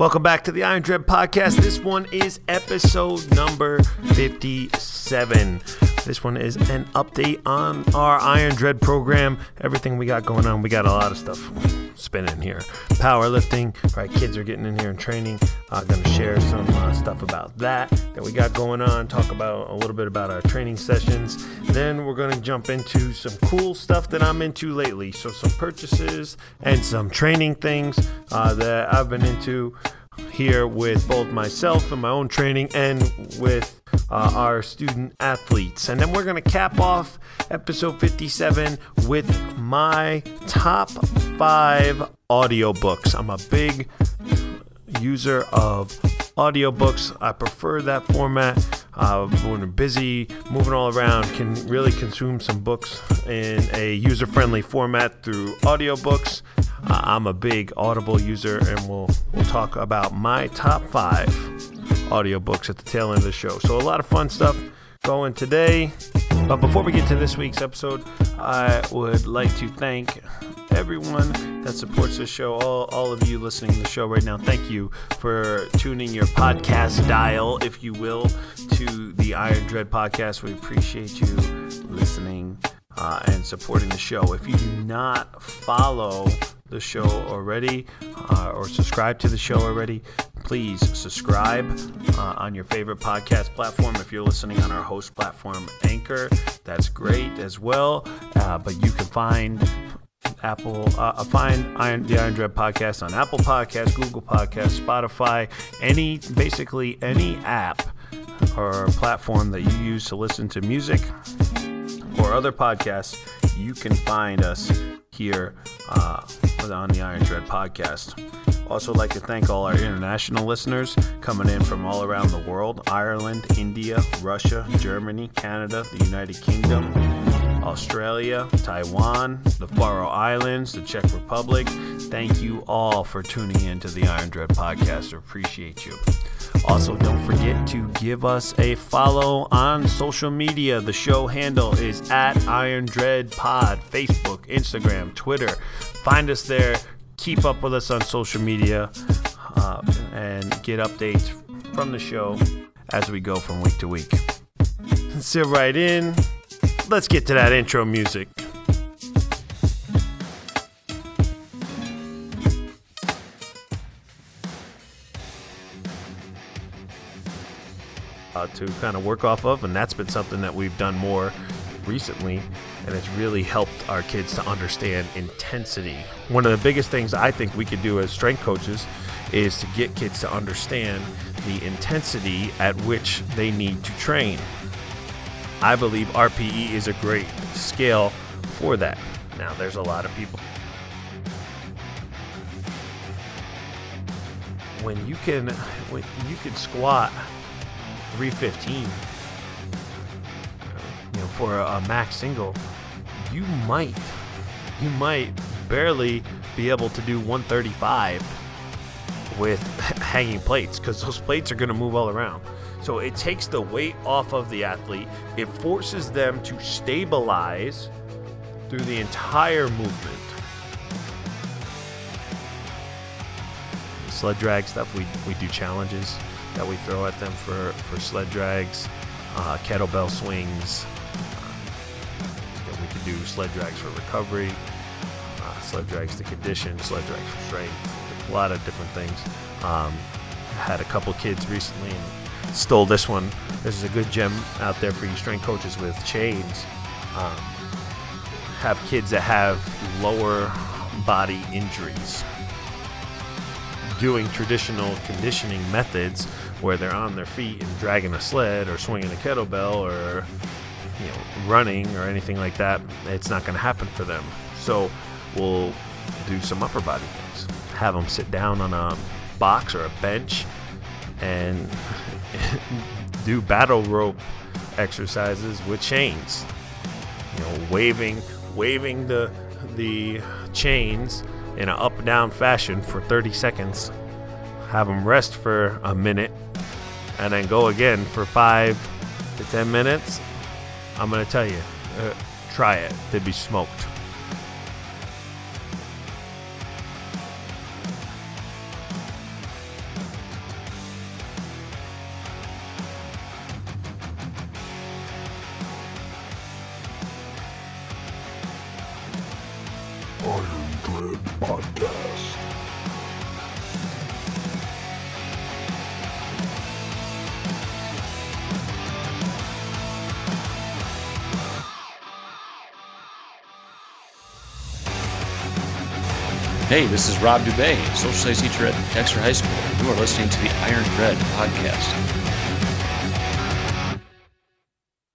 Welcome back to the Iron Dread podcast. This one is episode number 57. This one is an update on our Iron Dread program. Everything we got going on, we got a lot of stuff spinning here. Powerlifting, right? Kids are getting in here and training. I'm going to share some uh, stuff about that that we got going on. Talk about a little bit about our training sessions. Then we're to jump into some cool stuff that I'm into lately. So some purchases and some training things uh, that I've been into here with both myself and my own training and with uh, our student athletes. And then we're going to cap off episode 57 with my top five audiobooks. I'm a big user of audiobooks. I prefer that format. Uh, when we're busy moving all around, can really consume some books in a user friendly format through audiobooks. Uh, I'm a big Audible user, and we'll we'll talk about my top five audiobooks at the tail end of the show. So a lot of fun stuff going today. But before we get to this week's episode, I would like to thank everyone that supports the show, all, all of you listening to the show right now. Thank you for tuning your podcast dial, if you will, to the Iron Dread podcast. We appreciate you listening uh, and supporting the show. If you do not follow the show already uh, or subscribe to the show already, please subscribe uh, on your favorite podcast platform. If you're listening on our host platform, Anchor, that's great as well. Uh, but you can find Apple, uh, find Iron, the Iron Dread podcast on Apple Podcasts, Google Podcasts, Spotify, any basically any app or platform that you use to listen to music or other podcasts. You can find us here uh, on the Iron Dread podcast. Also, like to thank all our international listeners coming in from all around the world Ireland, India, Russia, Germany, Canada, the United Kingdom, Australia, Taiwan, the Faroe Islands, the Czech Republic. Thank you all for tuning in to the Iron Dread podcast. I appreciate you. Also, don't forget to give us a follow on social media. The show handle is at Iron Dread Pod, Facebook, Instagram, Twitter. Find us there. Keep up with us on social media uh, and get updates from the show as we go from week to week. Sit right in. Let's get to that intro music. uh, to kind of work off of, and that's been something that we've done more recently, and it's really helped our kids to understand intensity. One of the biggest things I think we could do as strength coaches is to get kids to understand the intensity at which they need to train. I believe RPE is a great scale for that. Now, there's a lot of people. When you can, when you can squat 315 you know for a, a max single you might you might barely be able to do 135 with hanging plates because those plates are going to move all around so it takes the weight off of the athlete it forces them to stabilize through the entire movement sled drag stuff we, we do challenges that we throw at them for, for sled drags, uh, kettlebell swings. Uh, we can do sled drags for recovery, uh, sled drags to condition, sled drags for strength, a lot of different things. Um, had a couple kids recently and stole this one. This is a good gem out there for you strength coaches with chains. Um, have kids that have lower body injuries doing traditional conditioning methods where they're on their feet and dragging a sled or swinging a kettlebell or you know running or anything like that it's not going to happen for them so we'll do some upper body things have them sit down on a box or a bench and do battle rope exercises with chains you know waving waving the the chains in an up down fashion for 30 seconds, have them rest for a minute, and then go again for five to 10 minutes. I'm going to tell you, uh, try it. They'd be smoked. Podcast. Hey, this is Rob Dubay, social studies teacher at Dexter High School. You are listening to the Iron Dread podcast.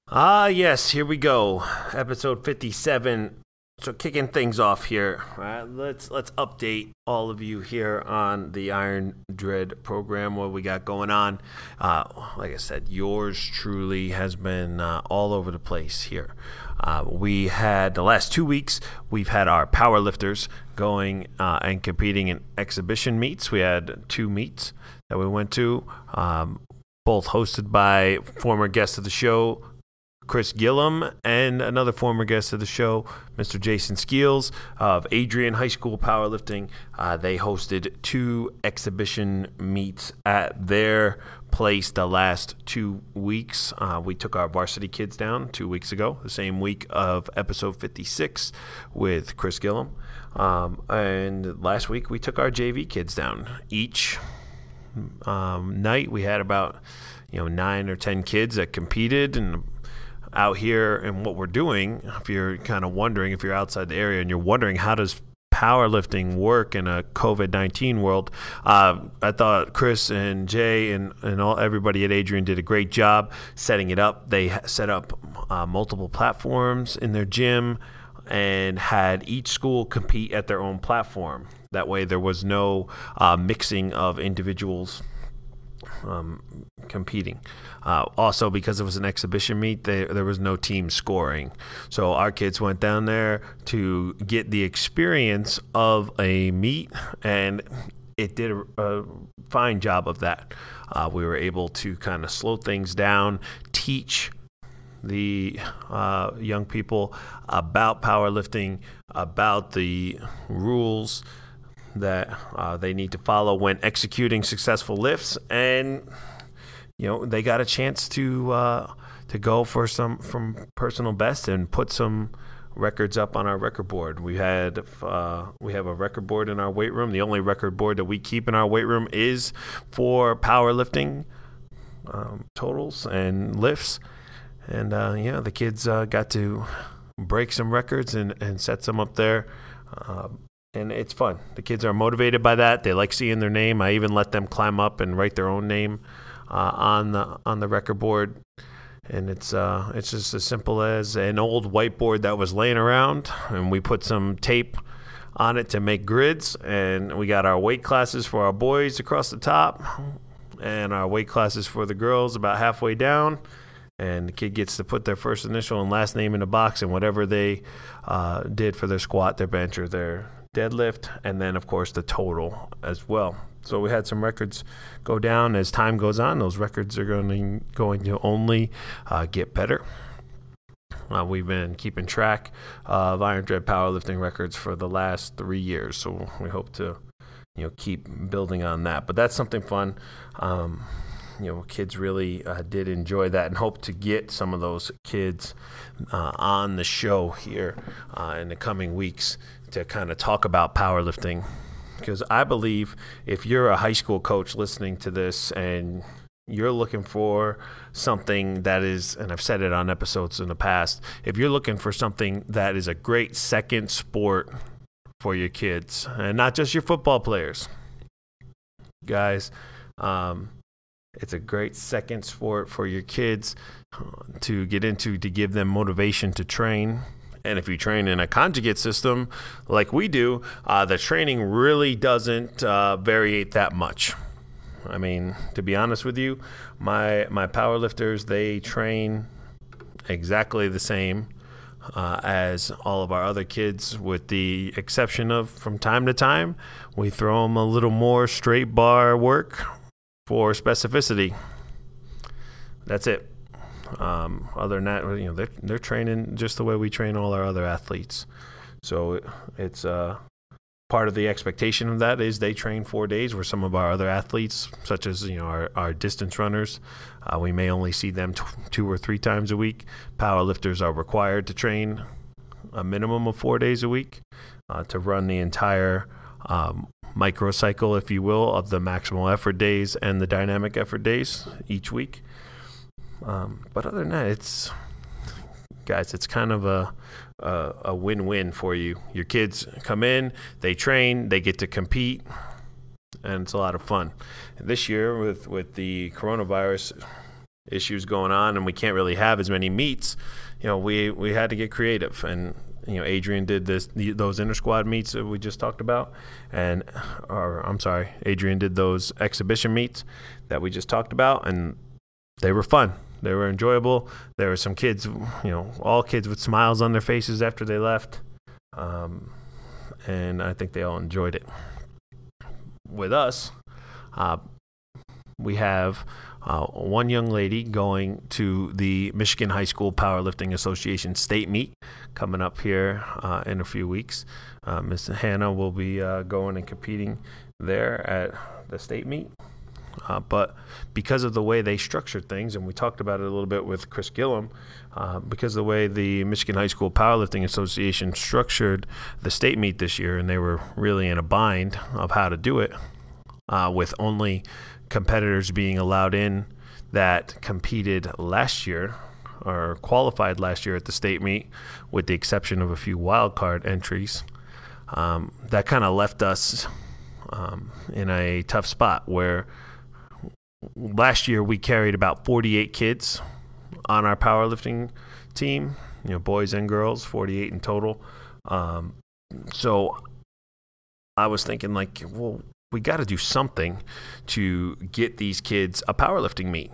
Ah, yes, here we go. Episode 57. So kicking things off here. Right, let's let's update all of you here on the Iron Dread program. What we got going on? Uh, like I said, yours truly has been uh, all over the place here. Uh, we had the last two weeks. We've had our power lifters going uh, and competing in exhibition meets. We had two meets that we went to, um, both hosted by former guest of the show, Chris Gillum, and another former guest of the show, Mr. Jason Skeels of Adrian High School Powerlifting. Uh, they hosted two exhibition meets at their place the last two weeks. Uh, we took our varsity kids down two weeks ago, the same week of episode 56 with Chris Gillum. Um, and last week we took our JV kids down. Each um, night we had about you know nine or ten kids that competed and out here and what we're doing, if you're kind of wondering, if you're outside the area and you're wondering how does powerlifting work in a COVID nineteen world, uh, I thought Chris and Jay and, and all everybody at Adrian did a great job setting it up. They set up uh, multiple platforms in their gym and had each school compete at their own platform. That way, there was no uh, mixing of individuals um, competing. Uh, also, because it was an exhibition meet, they, there was no team scoring. So our kids went down there to get the experience of a meet, and it did a, a fine job of that. Uh, we were able to kind of slow things down, teach the uh, young people about powerlifting, about the rules that uh, they need to follow when executing successful lifts, and you know they got a chance to uh, to go for some from personal best and put some records up on our record board. We had uh, we have a record board in our weight room. The only record board that we keep in our weight room is for powerlifting um, totals and lifts. And uh, yeah, the kids uh, got to break some records and, and set some up there. Um, and it's fun. The kids are motivated by that. They like seeing their name. I even let them climb up and write their own name uh, on the on the record board. And it's uh, it's just as simple as an old whiteboard that was laying around, and we put some tape on it to make grids. And we got our weight classes for our boys across the top, and our weight classes for the girls about halfway down and the kid gets to put their first initial and last name in a box and whatever they uh, did for their squat, their bench, or their deadlift, and then of course the total as well. So we had some records go down as time goes on. Those records are going to, going to only uh, get better. Uh, we've been keeping track of Iron Dread powerlifting records for the last three years, so we hope to, you know, keep building on that. But that's something fun. Um, you know, kids really uh, did enjoy that and hope to get some of those kids uh, on the show here uh, in the coming weeks to kind of talk about powerlifting. Because I believe if you're a high school coach listening to this and you're looking for something that is, and I've said it on episodes in the past, if you're looking for something that is a great second sport for your kids, and not just your football players, guys, um, it's a great second sport for your kids to get into to give them motivation to train. And if you train in a conjugate system like we do, uh, the training really doesn't uh, variate that much. I mean, to be honest with you, my my powerlifters they train exactly the same uh, as all of our other kids, with the exception of from time to time we throw them a little more straight bar work for specificity. That's it. Um, other than that, you know, they're they're training just the way we train all our other athletes. So it's uh, part of the expectation of that is they train four days. Where some of our other athletes, such as you know our, our distance runners, uh, we may only see them t- two or three times a week. Powerlifters are required to train a minimum of four days a week uh, to run the entire um, microcycle, if you will, of the maximal effort days and the dynamic effort days each week. Um, but other than that, it's guys, it's kind of a, a a win-win for you. Your kids come in, they train, they get to compete, and it's a lot of fun. This year, with with the coronavirus issues going on, and we can't really have as many meets, you know, we we had to get creative and. You know, Adrian did this those inter squad meets that we just talked about, and or I'm sorry, Adrian did those exhibition meets that we just talked about, and they were fun. They were enjoyable. There were some kids, you know, all kids with smiles on their faces after they left, um, and I think they all enjoyed it. With us, uh, we have uh, one young lady going to the Michigan High School Powerlifting Association state meet coming up here uh, in a few weeks. Uh, Miss Hannah will be uh, going and competing there at the state meet. Uh, but because of the way they structured things, and we talked about it a little bit with Chris Gillum, uh, because of the way the Michigan High School Powerlifting Association structured the state meet this year, and they were really in a bind of how to do it, uh, with only competitors being allowed in that competed last year or qualified last year at the state meet, with the exception of a few wild card entries. Um, that kind of left us um, in a tough spot where last year we carried about 48 kids on our powerlifting team, you know, boys and girls, 48 in total. Um, so I was thinking, like, well, we got to do something to get these kids a powerlifting meet.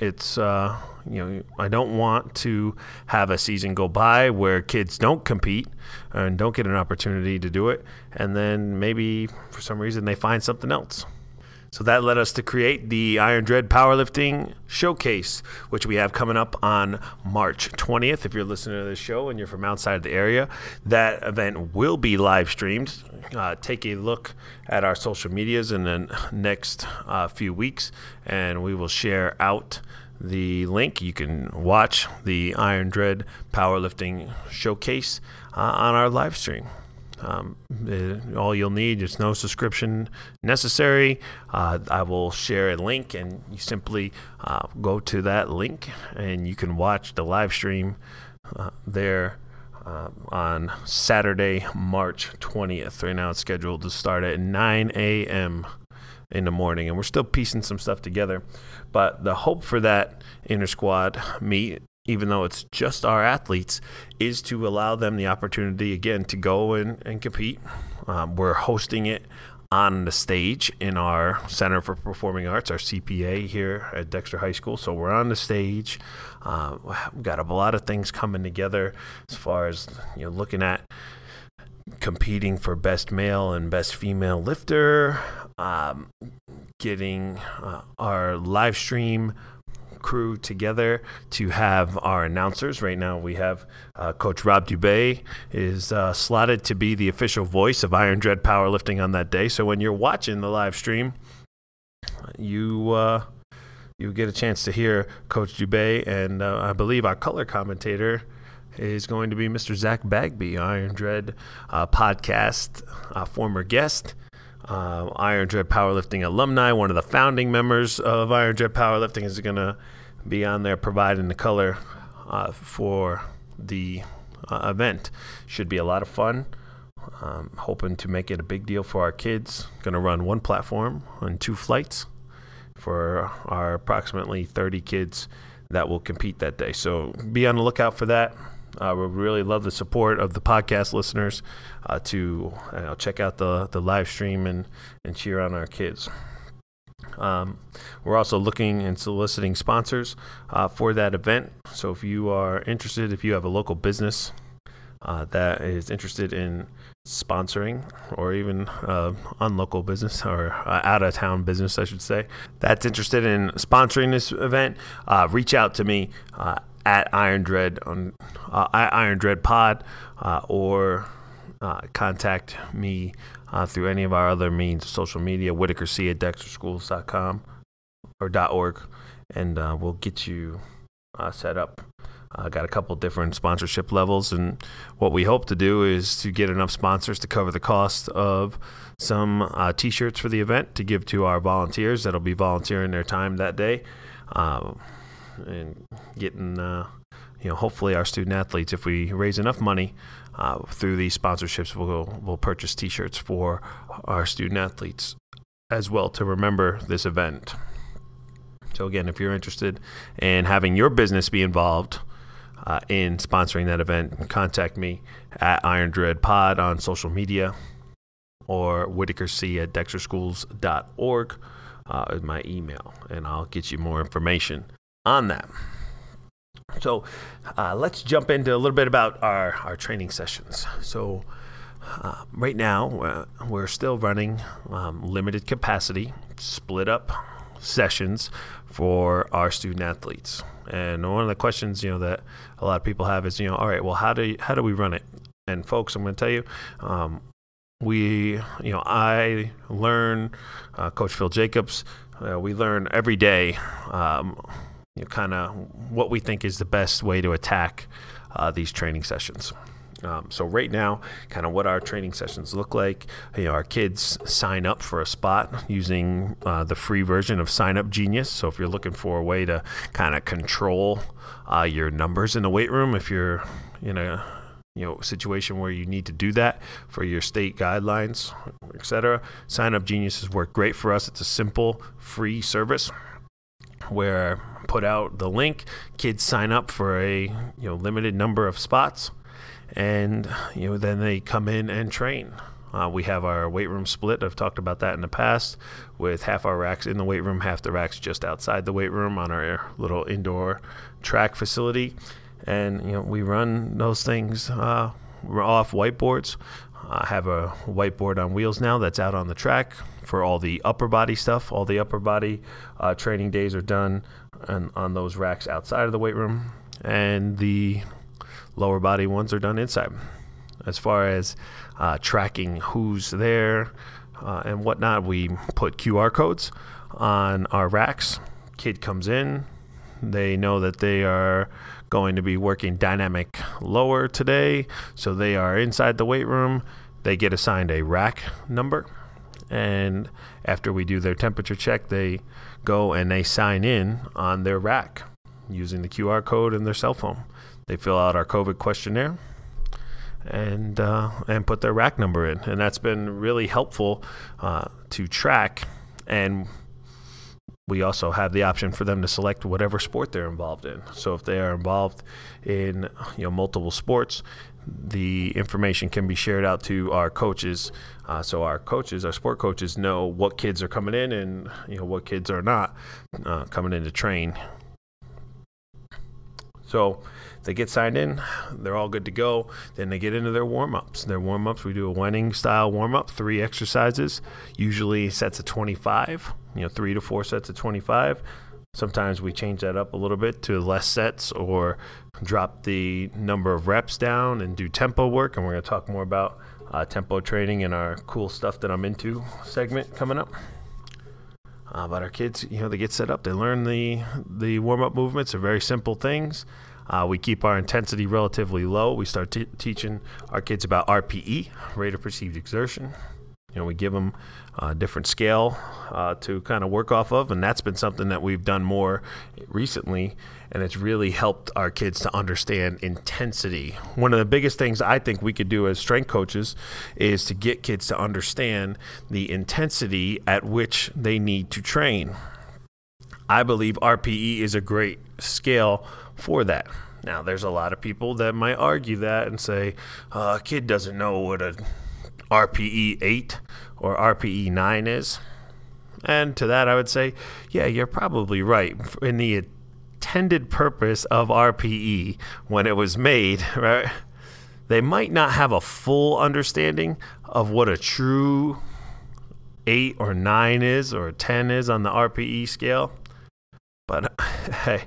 It's, uh, you know, I don't want to have a season go by where kids don't compete and don't get an opportunity to do it. And then maybe for some reason they find something else. So that led us to create the Iron Dread Powerlifting Showcase, which we have coming up on March 20th. If you're listening to this show and you're from outside the area, that event will be live streamed. Uh, take a look at our social medias in the next uh, few weeks, and we will share out the link. You can watch the Iron Dread Powerlifting Showcase uh, on our live stream. Um, uh, all you'll need is no subscription necessary. Uh, I will share a link, and you simply uh, go to that link, and you can watch the live stream uh, there uh, on Saturday, March 20th. Right now, it's scheduled to start at 9 a.m. in the morning, and we're still piecing some stuff together. But the hope for that inter squad meet even though it's just our athletes, is to allow them the opportunity again to go and, and compete. Um, we're hosting it on the stage in our Center for Performing Arts, our CPA here at Dexter High School. So we're on the stage. Uh, we've got a lot of things coming together as far as you know, looking at competing for best male and best female lifter, um, getting uh, our live stream crew together to have our announcers. Right now, we have uh, Coach Rob Dubay is uh, slotted to be the official voice of Iron Dread Powerlifting on that day. So when you're watching the live stream, you uh, you get a chance to hear Coach Dubay, and uh, I believe our color commentator is going to be Mr. Zach Bagby, Iron Dread uh, podcast uh, former guest uh, Iron Dread Powerlifting alumni, one of the founding members of Iron Dread Powerlifting, is going to be on there providing the color uh, for the uh, event. Should be a lot of fun. Um, hoping to make it a big deal for our kids. Going to run one platform on two flights for our approximately 30 kids that will compete that day. So be on the lookout for that. Uh, we really love the support of the podcast listeners uh, to uh, check out the, the live stream and, and cheer on our kids. Um, we're also looking and soliciting sponsors uh, for that event. So if you are interested, if you have a local business uh, that is interested in sponsoring or even uh, unlocal business or uh, out of town business, I should say, that's interested in sponsoring this event, uh, reach out to me uh, at Iron Dread on uh, Iron Dread Pod, uh, or uh, contact me uh, through any of our other means, social media, Whittaker C at DexterSchools.com or .org, and uh, we'll get you uh, set up. Uh, got a couple different sponsorship levels, and what we hope to do is to get enough sponsors to cover the cost of some T-shirts for the event to give to our volunteers that'll be volunteering their time that day, uh, and getting uh, you know hopefully our student athletes, if we raise enough money uh, through these sponsorships, we'll we'll purchase T-shirts for our student athletes as well to remember this event. So again, if you're interested in having your business be involved uh, in sponsoring that event, contact me at Iron Dread Pod on social media or whittakerc at dexterschools.org uh, is my email, and I'll get you more information on that. So uh, let's jump into a little bit about our, our training sessions. So uh, right now, uh, we're still running um, limited capacity, split up sessions for our student athletes. And one of the questions, you know, that a lot of people have is, you know, all right, well, how do you, how do we run it? And folks, I'm going to tell you, um, we, you know, I learn, uh, Coach Phil Jacobs, uh, we learn every day, um, you know, kind of what we think is the best way to attack uh, these training sessions. Um, so right now, kind of what our training sessions look like. You know, our kids sign up for a spot using uh, the free version of Sign Up Genius. So if you're looking for a way to kind of control uh, your numbers in the weight room, if you're in a you know situation where you need to do that for your state guidelines, etc., Sign Up Genius has worked great for us. It's a simple, free service where I put out the link, kids sign up for a you know limited number of spots and you know then they come in and train. Uh, we have our weight room split. I've talked about that in the past, with half our racks in the weight room, half the racks just outside the weight room on our little indoor track facility, and you know we run those things uh, off whiteboards. I have a whiteboard on wheels now that's out on the track for all the upper body stuff. All the upper body uh, training days are done on, on those racks outside of the weight room, and the lower body ones are done inside. As far as uh, tracking who's there uh, and whatnot, we put QR codes on our racks. Kid comes in, they know that they are going to be working dynamic lower today, so they are inside the weight room. They get assigned a rack number, and after we do their temperature check, they go and they sign in on their rack using the QR code in their cell phone. They fill out our COVID questionnaire and uh, and put their rack number in, and that's been really helpful uh, to track. And we also have the option for them to select whatever sport they're involved in. So if they are involved in you know multiple sports, the information can be shared out to our coaches. Uh, so our coaches, our sport coaches, know what kids are coming in and you know what kids are not uh, coming in to train. So they get signed in, they're all good to go. Then they get into their warm ups. Their warm ups, we do a winning style warm up, three exercises, usually sets of 25, you know, three to four sets of 25. Sometimes we change that up a little bit to less sets or drop the number of reps down and do tempo work. And we're going to talk more about uh, tempo training and our cool stuff that I'm into segment coming up. Uh, but our kids, you know, they get set up. They learn the the warm up movements. They're very simple things. Uh, we keep our intensity relatively low. We start t- teaching our kids about RPE, rate of perceived exertion. You know, we give them a different scale uh, to kind of work off of, and that's been something that we've done more recently, and it's really helped our kids to understand intensity. One of the biggest things I think we could do as strength coaches is to get kids to understand the intensity at which they need to train. I believe RPE is a great scale for that. Now, there's a lot of people that might argue that and say, uh, a kid doesn't know what a RPE 8 or RPE 9 is. And to that, I would say, yeah, you're probably right. In the intended purpose of RPE, when it was made, right, they might not have a full understanding of what a true 8 or 9 is or 10 is on the RPE scale. But hey,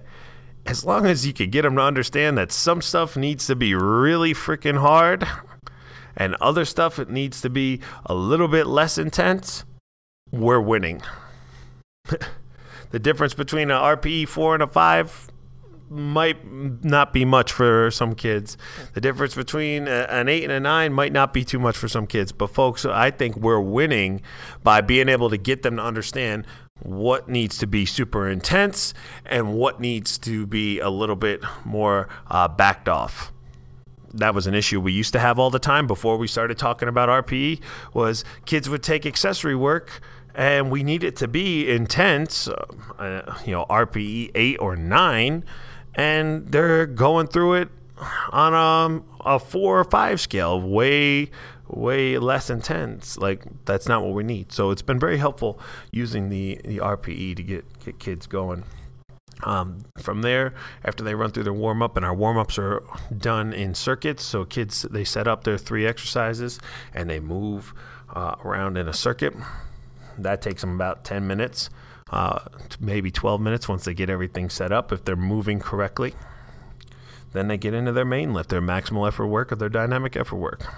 as long as you can get them to understand that some stuff needs to be really freaking hard and other stuff it needs to be a little bit less intense, we're winning. the difference between an RPE 4 and a 5 might not be much for some kids. The difference between an eight and a nine might not be too much for some kids. But folks, I think we're winning by being able to get them to understand what needs to be super intense and what needs to be a little bit more uh, backed off that was an issue we used to have all the time before we started talking about RPE was kids would take accessory work and we need it to be intense, uh, you know, RPE 8 or 9 and they're going through it on um, a 4 or 5 scale, way way less intense. Like that's not what we need. So it's been very helpful using the the RPE to get get kids going. Um, from there, after they run through their warm up, and our warm ups are done in circuits, so kids they set up their three exercises and they move uh, around in a circuit. That takes them about 10 minutes, uh, maybe 12 minutes once they get everything set up if they're moving correctly. Then they get into their main lift, their maximal effort work, or their dynamic effort work.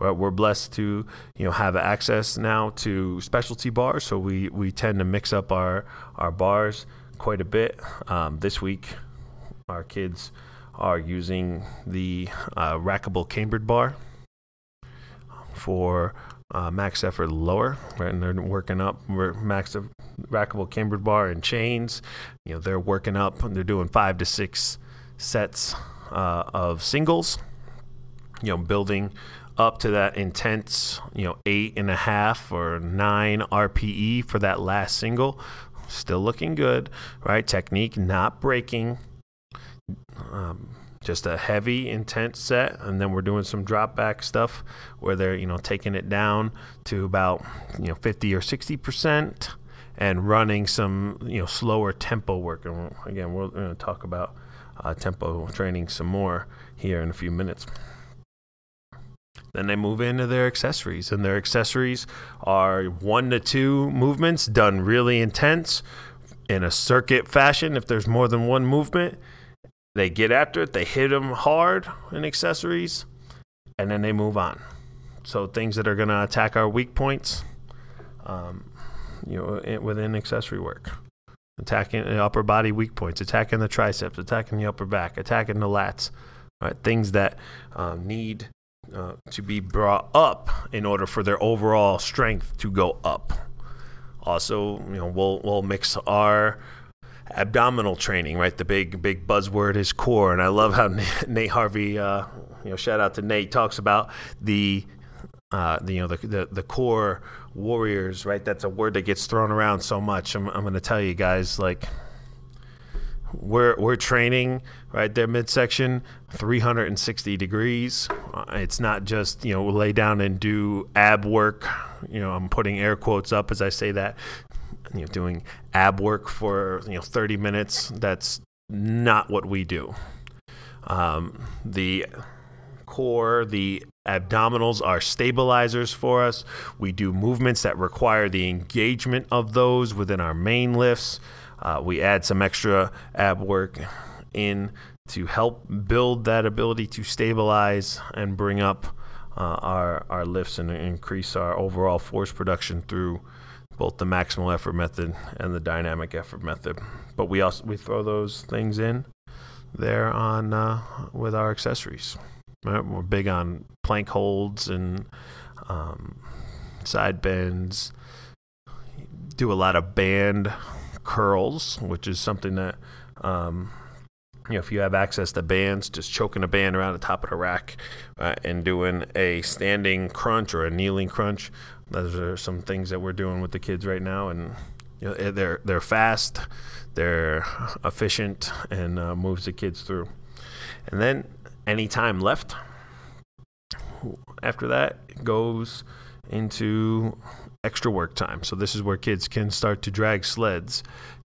We're blessed to you know have access now to specialty bars, so we, we tend to mix up our our bars quite a bit. Um, this week, our kids are using the uh, rackable cambered bar for uh, max effort lower, right? And they're working up max rackable cambered bar and chains. You know, they're working up. And they're doing five to six sets uh, of singles. You know, building up to that intense, you know, eight and a half or nine RPE for that last single still looking good, right? Technique not breaking. Um, just a heavy, intense set, and then we're doing some drop back stuff where they're you know taking it down to about you know 50 or 60 percent, and running some you know slower tempo work. And again, we're going to talk about uh, tempo training some more here in a few minutes. Then they move into their accessories, and their accessories are one to two movements done really intense in a circuit fashion. If there's more than one movement, they get after it, they hit them hard in accessories, and then they move on. So things that are going to attack our weak points, um, you know, within accessory work, attacking the upper body weak points, attacking the triceps, attacking the upper back, attacking the lats, right? Things that um, need uh, to be brought up in order for their overall strength to go up. Also, you know, we'll we'll mix our abdominal training, right? The big big buzzword is core, and I love how Nate Harvey, uh, you know, shout out to Nate, talks about the. Uh, the, you know the, the, the core warriors, right? That's a word that gets thrown around so much. I'm, I'm going to tell you guys, like, we're we're training right there midsection 360 degrees. Uh, it's not just you know lay down and do ab work. You know i'm putting air quotes up as i say that. You know doing ab work for you know 30 minutes that's not what we do. Um, the core the abdominals are stabilizers for us. We do movements that require the engagement of those within our main lifts uh, we add some extra ab work in to help build that ability to stabilize and bring up uh, our, our lifts and increase our overall force production through both the maximal effort method and the dynamic effort method. But we also we throw those things in there on uh, with our accessories. We're big on plank holds and um, side bends. Do a lot of band curls, which is something that, um, you know, if you have access to bands, just choking a band around the top of the rack uh, and doing a standing crunch or a kneeling crunch. Those are some things that we're doing with the kids right now, and you know, eh, they're they're fast, they're efficient, and uh, moves the kids through. And then any time left after that goes into extra work time. So this is where kids can start to drag sleds,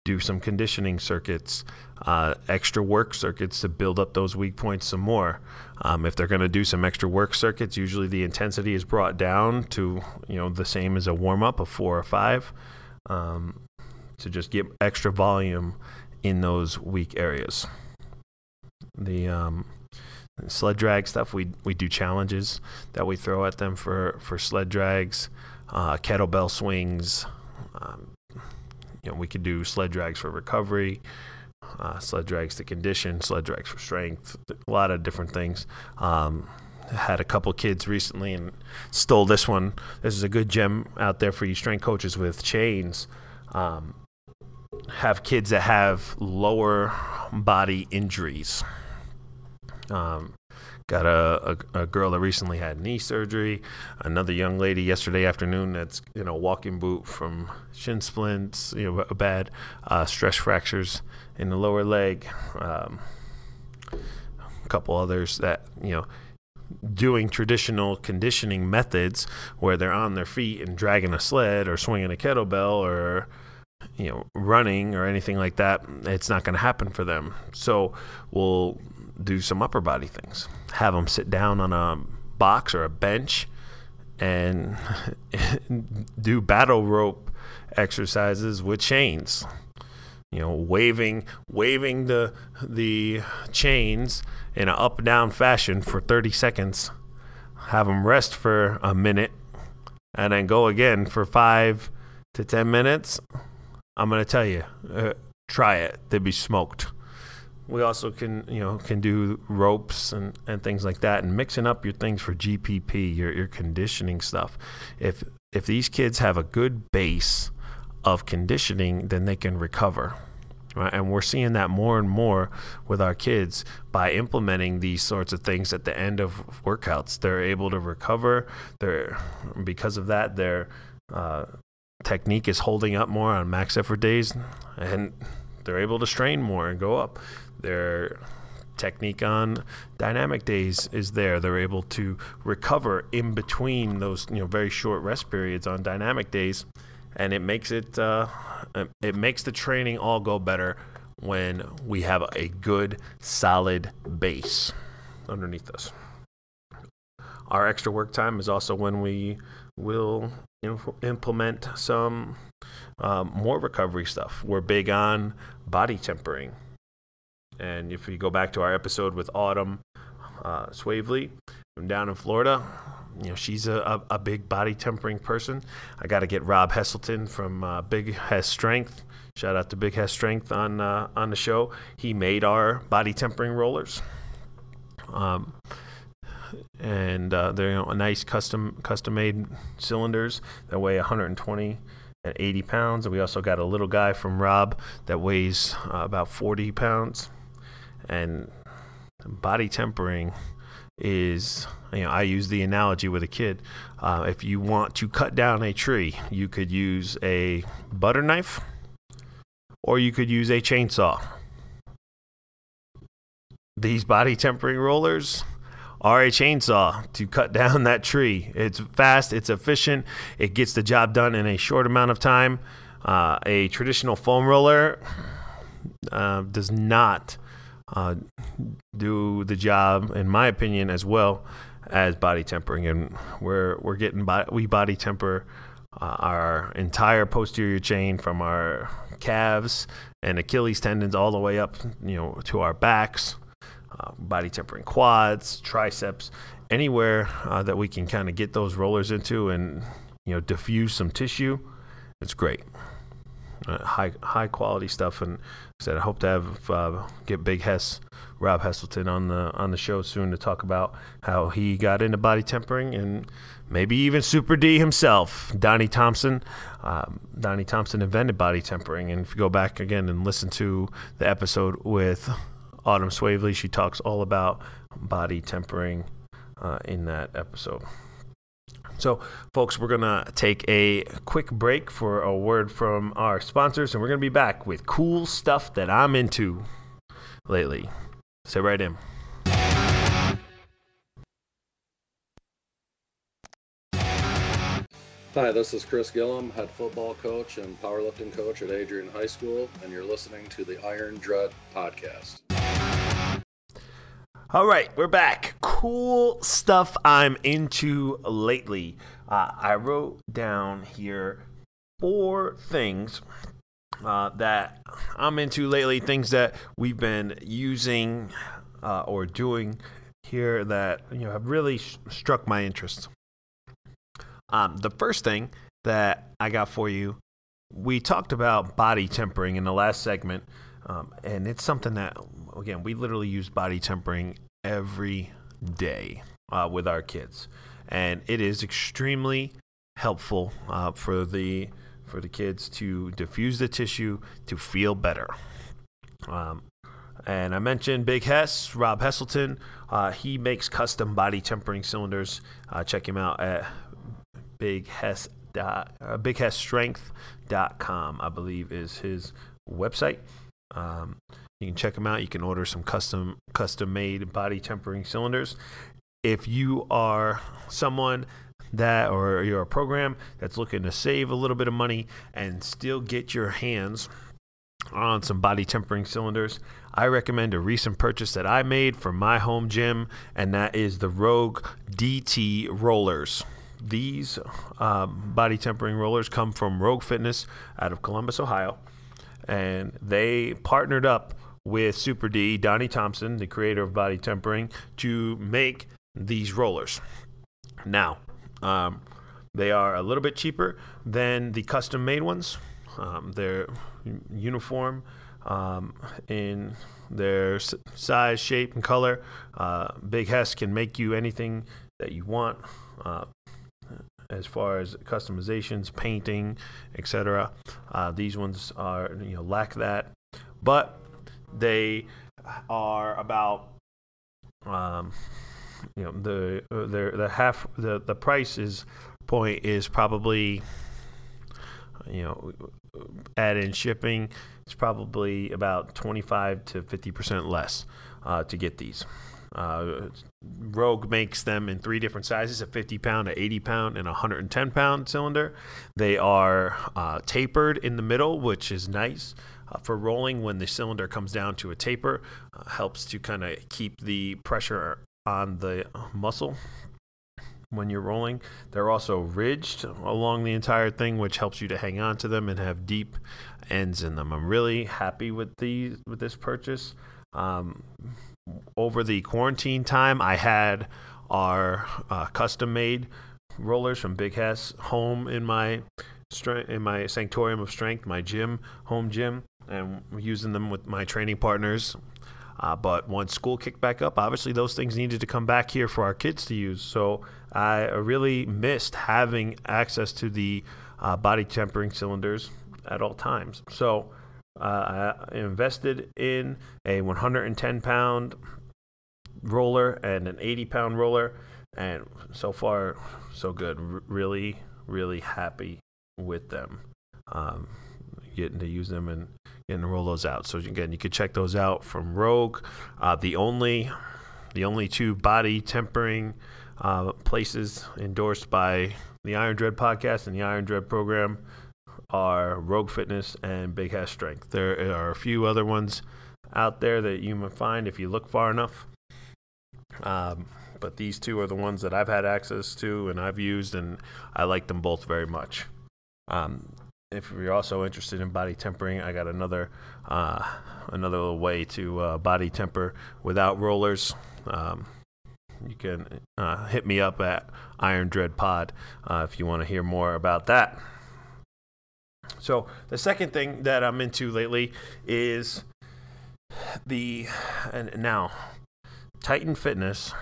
do some conditioning circuits, uh, extra work circuits to build up those weak points some more. Um, if they're going to do some extra work circuits, usually the intensity is brought down to you know the same as a warm up of four or five, um, to just get extra volume in those weak areas. The um, sled drag stuff we we do challenges that we throw at them for for sled drags uh, kettlebell swings. Um, you know, we could do sled drags for recovery. uh, sled drags to condition, sled drags for strength, a lot of different things. Um, had a couple kids recently and stole this one. This is a good gem out there for you strength coaches with chains. Um, have kids that have lower body injuries. Um, got a, a, a, girl that recently had knee surgery. Another young lady yesterday afternoon that's in a walking boot from shin splints, you know, bad uh, stress fractures in the lower leg. Um, a couple others that you know doing traditional conditioning methods where they're on their feet and dragging a sled or swinging a kettlebell or you know running or anything like that it's not going to happen for them so we'll do some upper body things. Have them sit down on a box or a bench and do battle rope exercises with chains. You know waving waving the the chains in an up down fashion for 30 seconds. Have them rest for a minute and then go again for 5 to 10 minutes. I'm going to tell you uh, try it. They'd be smoked we also can you know can do ropes and, and things like that and mixing up your things for GPP your your conditioning stuff if if these kids have a good base of conditioning, then they can recover. Right? And we're seeing that more and more with our kids by implementing these sorts of things at the end of workouts. They're able to recover. They're because of that, their uh, technique is holding up more on max effort days, and they're able to strain more and go up. Their technique on dynamic days is there. They're able to recover in between those you know very short rest periods on dynamic days and it makes it uh, it makes the training all go better when we have a good solid base underneath us. Our extra work time is also when we will implement some um, more recovery stuff. We're big on body tempering. And if you go back to our episode with Autumn uh, Swavely from down in Florida, you know she's a, a, a big body tempering person. I got to get Rob Hesselton from uh, Big Hess Strength. Shout out to Big Hess Strength on uh, on the show. He made our body tempering rollers. Um, and uh, they're you know, nice custom custom made cylinders that weigh 120 and 80 pounds. And we also got a little guy from Rob that weighs uh, about 40 pounds. And body tempering is you know I use the analogy with a kid. Uh, if you want to cut down a tree, you could use a butter knife, or you could use a chainsaw. These body tempering rollers are a chainsaw to cut down that tree. It's fast, it's efficient, it gets the job done in a short amount of time. Uh, a traditional foam roller uh, does not uh, do the job, in my opinion, as well as body tempering. And we're we're getting bo- we body temper uh, our entire posterior chain from our calves and Achilles tendons all the way up, you know, to our backs. Uh, body tempering quads, triceps, anywhere uh, that we can kind of get those rollers into and you know diffuse some tissue. It's great uh, high high quality stuff. And said I hope to have uh, get Big Hess, Rob Hesselton on the on the show soon to talk about how he got into body tempering and maybe even Super D himself, Donnie Thompson. Um, Donnie Thompson invented body tempering, and if you go back again and listen to the episode with Autumn Swavely, she talks all about body tempering uh, in that episode. So, folks, we're going to take a quick break for a word from our sponsors, and we're going to be back with cool stuff that I'm into lately. Say right in. Hi, this is Chris Gillum, head football coach and powerlifting coach at Adrian High School, and you're listening to the Iron Dread Podcast. All right, we're back. Cool stuff I'm into lately. Uh, I wrote down here four things uh, that I'm into lately, things that we've been using uh, or doing here that you know have really sh- struck my interest. Um, the first thing that I got for you, we talked about body tempering in the last segment Um, and it's something that, again, we literally use body tempering every day uh, with our kids. And it is extremely helpful uh, for the for the kids to diffuse the tissue to feel better. Um, and I mentioned Big Hess, Rob Hesselton. Uh, he makes custom body tempering cylinders. Uh, check him out at Big Hess. Dot, uh, BigHessStrength.com, I believe, is his website. Um, you can check them out. You can order some custom custom made body tempering cylinders. If you are someone that or you're a program that's looking to save a little bit of money and still get your hands on some body tempering cylinders, I recommend a recent purchase that I made for my home gym, and that is the Rogue DT rollers. These um, body tempering rollers come from Rogue Fitness out of Columbus, Ohio, and they partnered up with Super D, Donnie Thompson, the creator of Body Tempering, to make these rollers. Now, um, they are a little bit cheaper than the custom made ones. Um, they're uniform um, in their size, shape, and color. Uh, Big Hess can make you anything that you want. Uh, as far as customizations, painting, etc. Uh, these ones are you know lack that, but they are about um, you know the uh, the the half the the price is point is probably you know add in shipping it's probably about 25 to 50 percent less uh, to get these uh, Rogue makes them in three different sizes a 50 pound, a 80 pound, and a 110 pound cylinder. They are uh, tapered in the middle, which is nice uh, for rolling when the cylinder comes down to a taper. Uh, helps to kind of keep the pressure on the muscle when you're rolling. They're also ridged along the entire thing, which helps you to hang on to them and have deep ends in them. I'm really happy with these with this purchase. Um, over the quarantine time, I had our uh, custom made rollers from Big Hess home in my in my sanctorium of strength, my gym, home gym, and using them with my training partners uh, but once school kicked back up, obviously those things needed to come back here for our kids to use. So I really missed having access to the uh, body tempering cylinders at all times. So uh, I invested in a 110 pound roller and an 80 pound roller, and so far so good. R- really, really happy with them. Um, getting to use them and to roll those out. So again, you could check those out from Rogue. Uh, the only the only two body tempering uh, places endorsed by the Iron Dread podcast and the Iron Dread program are Rogue Fitness and Big Hess Strength. There are a few other ones out there that you might find if you look far enough. Um, but these two are the ones that I've had access to and I've used, and I like them both very much. Um, if you're also interested in body tempering, I got another uh, another way to uh, body temper without rollers. Um, you can uh, hit me up at Iron Dread Pod uh, if you want to hear more about that. So the second thing that I'm into lately is the and now Titan Fitness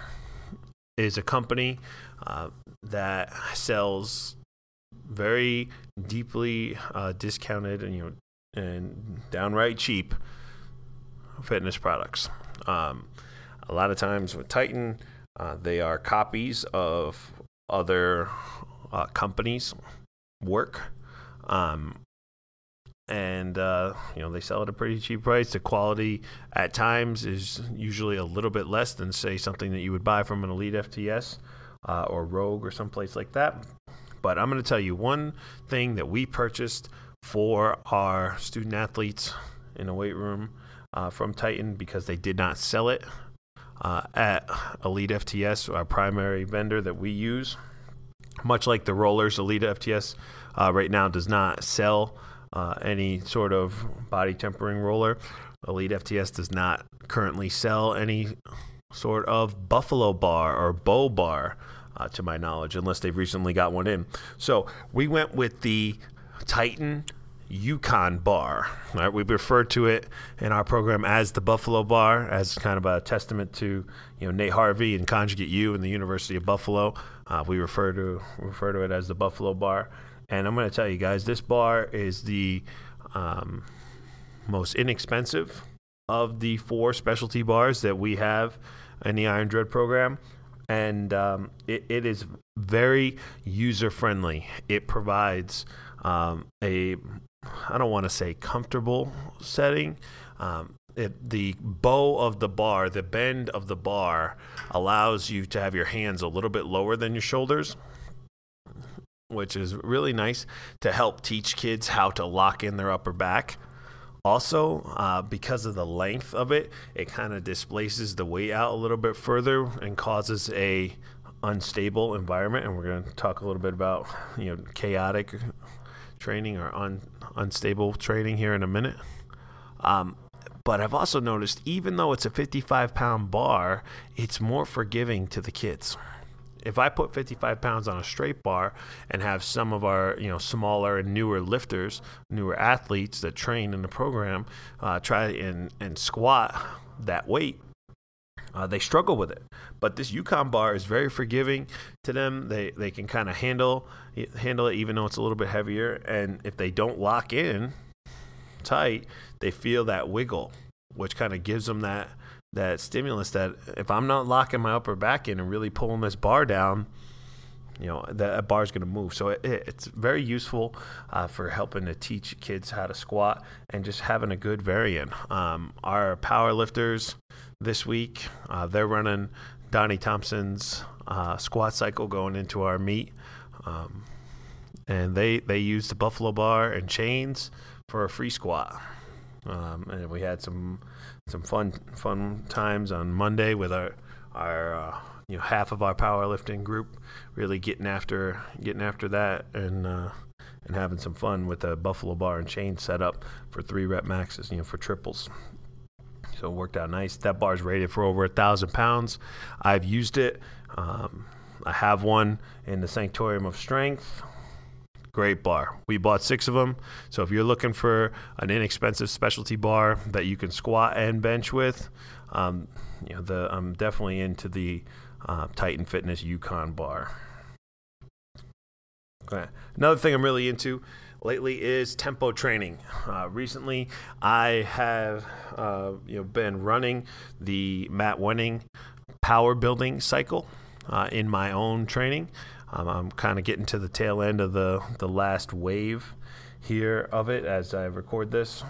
is a company uh, that sells very deeply uh, discounted and you know and downright cheap fitness products. Um, a lot of times with Titan, uh, they are copies of other uh, companies' work. Um, and uh, you know they sell at a pretty cheap price. The quality at times is usually a little bit less than say something that you would buy from an Elite FTS uh, or Rogue or someplace like that. But I'm going to tell you one thing that we purchased for our student athletes in a weight room uh, from Titan because they did not sell it uh, at Elite FTS, our primary vendor that we use. Much like the rollers, Elite FTS uh, right now does not sell uh, any sort of body tempering roller. Elite FTS does not currently sell any sort of buffalo bar or bow bar uh, to my knowledge, unless they've recently got one in. So we went with the Titan Yukon bar. Right? We refer to it in our program as the Buffalo Bar, as kind of a testament to you know Nate Harvey and Conjugate U and the University of Buffalo. Uh, we refer to refer to it as the Buffalo Bar. And I'm going to tell you guys, this bar is the um, most inexpensive of the four specialty bars that we have in the Iron Dread program. And um, it, it is very user friendly. It provides um, a, I don't want to say comfortable setting. Um, it, the bow of the bar, the bend of the bar, allows you to have your hands a little bit lower than your shoulders which is really nice to help teach kids how to lock in their upper back. Also, uh, because of the length of it, it kind of displaces the weight out a little bit further and causes a unstable environment. And we're going to talk a little bit about you know chaotic training or un, unstable training here in a minute. Um, but I've also noticed, even though it's a 55 pound bar, it's more forgiving to the kids if I put 55 pounds on a straight bar and have some of our you know smaller and newer lifters, newer athletes that train in the program uh, try and and squat that weight, uh, they struggle with it. But this Yukon bar is very forgiving to them. They they can kind of handle handle it even though it's a little bit heavier. And if they don't lock in tight, they feel that wiggle, which kind of gives them that that stimulus that if I'm not locking my upper back in and really pulling this bar down, you know, that bar is going to move. So it, it's very useful uh, for helping to teach kids how to squat and just having a good variant. Um, our power lifters this week, uh, they're running Donnie Thompson's uh, squat cycle going into our meet. Um, and they, they use the Buffalo bar and chains for a free squat. Um, and we had some some fun fun times on Monday with our our uh, you know half of our powerlifting group really getting after getting after that and uh, and having some fun with the buffalo bar and chain set up for three rep maxes you know for triples. So it worked out nice. That bar is rated for over a thousand pounds. I've used it. Um, i have one in the sanctorium of strength great bar. We bought six of them. So if you're looking for an inexpensive specialty bar that you can squat and bench with, um, you know, the I'm definitely into the uh, Titan Fitness Yukon bar. Okay. Another thing I'm really into lately is tempo training. Uh, recently, I have uh, you know been running the Matt Wenning power building cycle uh, in my own training. Um, I'm kind of getting to the tail end of the, the last wave here of it as I record this.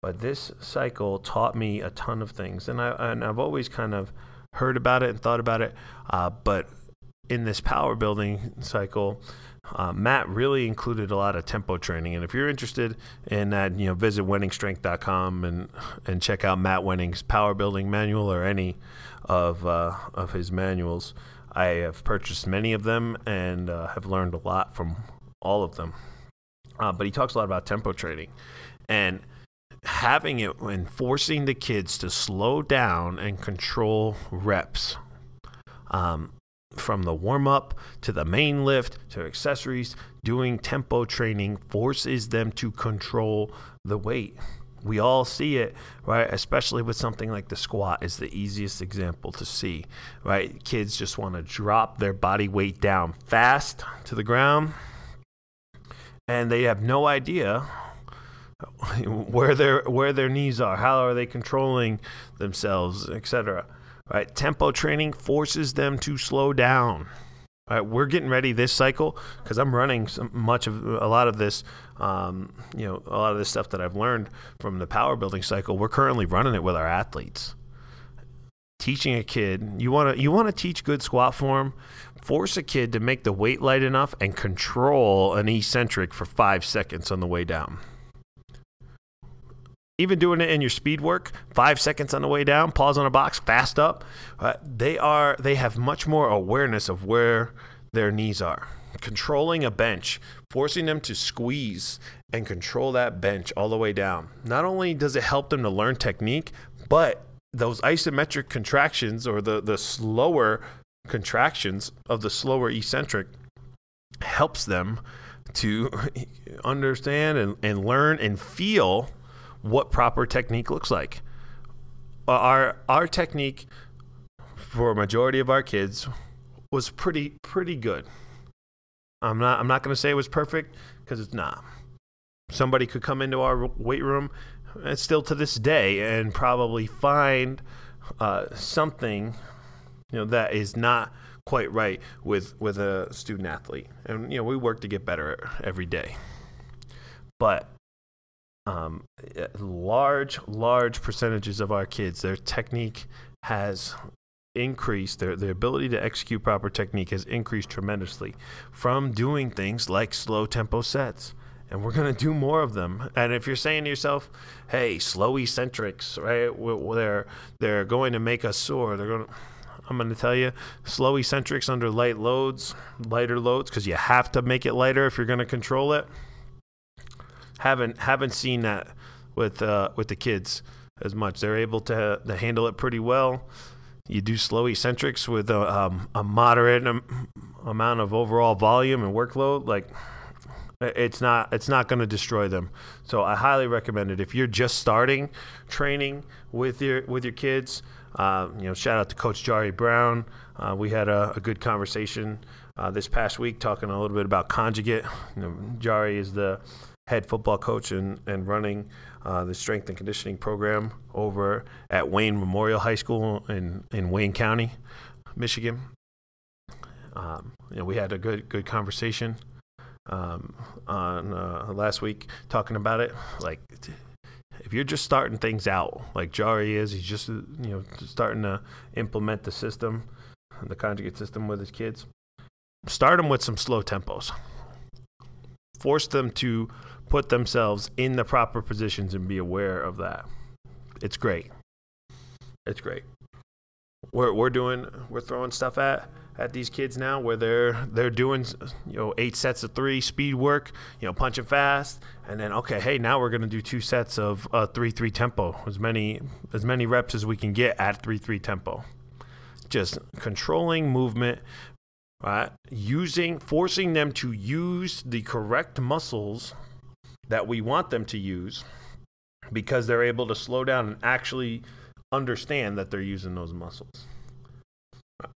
But this cycle taught me a ton of things, and, I, and I've always kind of heard about it and thought about it. Uh, but in this power building cycle, uh, Matt really included a lot of tempo training. And if you're interested in that, you know, visit wenningstrength.com and and check out Matt Wenning's power building manual or any of uh, of his manuals. I have purchased many of them and uh, have learned a lot from all of them. Uh, but he talks a lot about tempo training and having it and forcing the kids to slow down and control reps. Um, from the warm up to the main lift to accessories, doing tempo training forces them to control the weight. We all see it, right? Especially with something like the squat is the easiest example to see, right? Kids just want to drop their body weight down fast to the ground and they have no idea where their where their knees are, how are they controlling themselves, etc. Right? Tempo training forces them to slow down. All right, we're getting ready this cycle because I'm running some, much of a lot of this, um, you know, a lot of this stuff that I've learned from the power building cycle. We're currently running it with our athletes. Teaching a kid, you want to you want to teach good squat form. Force a kid to make the weight light enough and control an eccentric for five seconds on the way down even doing it in your speed work, five seconds on the way down, pause on a box, fast up. Uh, they are they have much more awareness of where their knees are. Controlling a bench, forcing them to squeeze and control that bench all the way down. Not only does it help them to learn technique, but those isometric contractions or the, the slower contractions of the slower eccentric helps them to understand and, and learn and feel what proper technique looks like. Our our technique for a majority of our kids was pretty pretty good. I'm not I'm not going to say it was perfect because it's not. Somebody could come into our weight room, and still to this day, and probably find uh, something, you know, that is not quite right with with a student athlete. And you know, we work to get better every day. But um, large large percentages of our kids, their technique has increased their, their ability to execute proper technique has increased tremendously from doing things like slow tempo sets and we're going to do more of them and if you're saying to yourself hey slow eccentrics right they're they're going to make us sore they're going to I'm going to tell you slow eccentrics under light loads, lighter loads, because you have to make it lighter if you're going to control it. Haven't haven't seen that with uh, with the kids as much. They're able to, to handle it pretty well. You do slow eccentrics with a, um, a moderate amount of overall volume and workload, like it's not it's not going to destroy them. So I highly recommend it if you're just starting training with your with your kids. Uh, you know, shout out to Coach Jari Brown. Uh, we had a, a good conversation uh, this past week talking a little bit about conjugate. You know, Jari is the head football coach and, and running uh, the strength and conditioning program over at Wayne Memorial High School in, in Wayne County, Michigan. Um, you know, we had a good good conversation um, on uh, last week talking about it. Like if you're just starting things out, like Jari is, he's just you know starting to implement the system, the conjugate system with his kids. Start them with some slow tempos. Force them to put themselves in the proper positions and be aware of that. It's great. It's great. We're we're doing we're throwing stuff at at these kids now where they're they're doing you know eight sets of three speed work you know punching fast and then okay hey now we're going to do two sets of uh, three three tempo as many as many reps as we can get at three three tempo just controlling movement right using forcing them to use the correct muscles that we want them to use because they're able to slow down and actually understand that they're using those muscles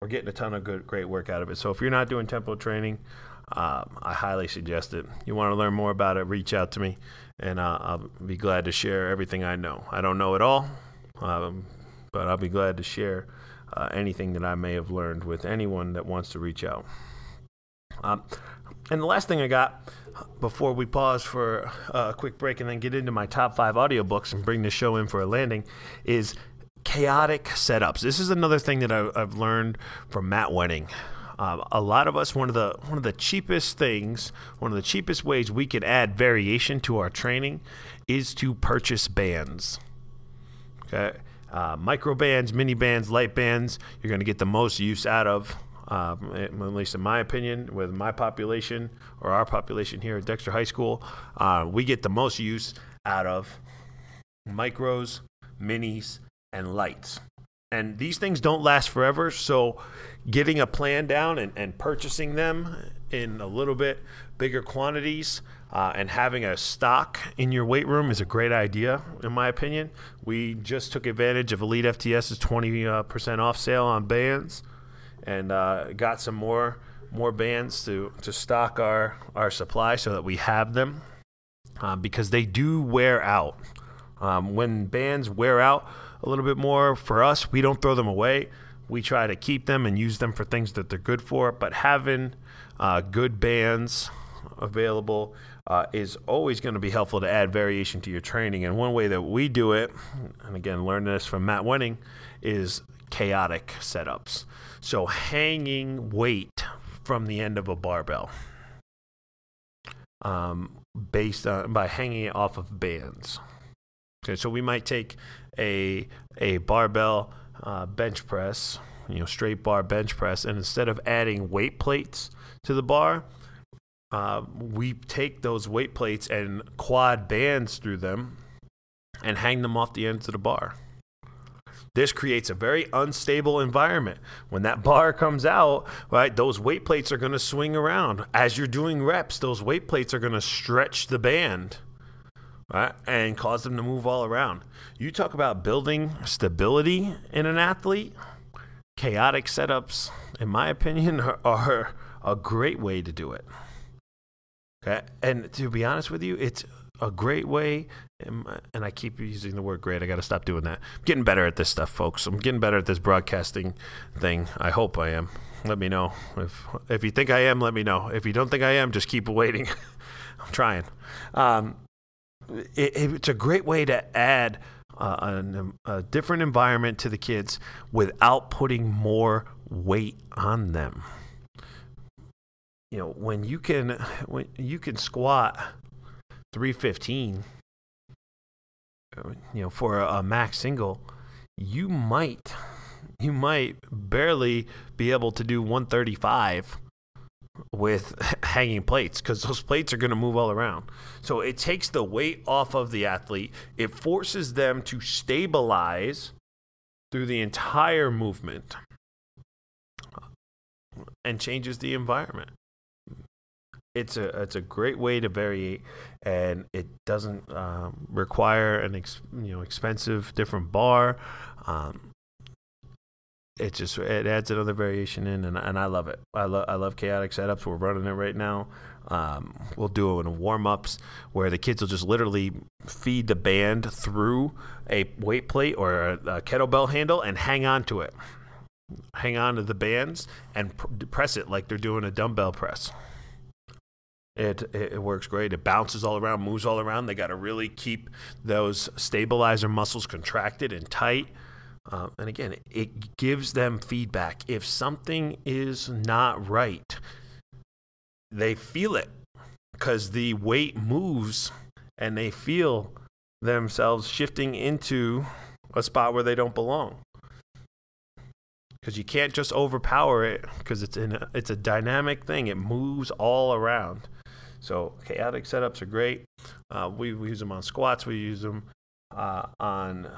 we're getting a ton of good, great work out of it. So if you're not doing tempo training, um, I highly suggest it. You want to learn more about it, reach out to me, and uh, I'll be glad to share everything I know. I don't know it all, um, but I'll be glad to share uh, anything that I may have learned with anyone that wants to reach out. Um, and the last thing I got before we pause for a quick break and then get into my top five audiobooks and bring the show in for a landing is chaotic setups. This is another thing that I, have learned from Matt Wenning. Um, a lot of us, one of the one of the cheapest things, one of the cheapest ways we can add variation to our training, is to purchase bands. Okay, uh, micro bands, mini bands, light bands. You're going to get the most use out of. Um, at least in my opinion, with my population or our population here at Dexter High School, uh, we get the most use out of micros, minis, and lights. And these things don't last forever, so getting a plan down and, and purchasing them in a little bit bigger quantities uh, and having a stock in your weight room is a great idea, in my opinion. We just took advantage of Elite FTS's 20% uh, off sale on bands and uh, got some more more bands to, to stock our, our supply so that we have them uh, because they do wear out. Um, when bands wear out, a little bit more. For us, we don't throw them away. We try to keep them and use them for things that they're good for. But having uh, good bands available uh, is always going to be helpful to add variation to your training. And one way that we do it, and again, learn this from Matt Wenning, is chaotic setups. So hanging weight from the end of a barbell. Um, based on by hanging it off of bands. Okay, so we might take a a barbell uh, bench press, you know, straight bar bench press, and instead of adding weight plates to the bar, uh, we take those weight plates and quad bands through them and hang them off the ends of the bar. This creates a very unstable environment. When that bar comes out, right, those weight plates are going to swing around. As you're doing reps, those weight plates are going to stretch the band, right, and cause them to move all around. You talk about building stability in an athlete. Chaotic setups, in my opinion, are, are a great way to do it. Okay, and to be honest with you, it's a great way, and I keep using the word great. I got to stop doing that. I'm getting better at this stuff, folks. I'm getting better at this broadcasting thing. I hope I am. Let me know if if you think I am. Let me know. If you don't think I am, just keep waiting. I'm trying. Um, it, it's a great way to add uh, a, a different environment to the kids without putting more weight on them. You know, when you can when you can squat 315 uh, you know for a, a max single you might you might barely be able to do 135 with hanging plates because those plates are going to move all around. So it takes the weight off of the athlete. It forces them to stabilize through the entire movement and changes the environment it's a it's a great way to vary, and it doesn't um, require an ex, you know expensive different bar. Um, it just it adds another variation in, and, and I love it. I love I love chaotic setups. We're running it right now. Um, we'll do it in warm ups where the kids will just literally feed the band through a weight plate or a, a kettlebell handle and hang on to it. Hang on to the bands and pr- press it like they're doing a dumbbell press. It, it works great. It bounces all around, moves all around. They got to really keep those stabilizer muscles contracted and tight. Uh, and again, it gives them feedback. If something is not right, they feel it because the weight moves and they feel themselves shifting into a spot where they don't belong. Because you can't just overpower it because it's in it's a dynamic thing. It moves all around. So chaotic setups are great. Uh, we, we, use them on squats. We use them uh, on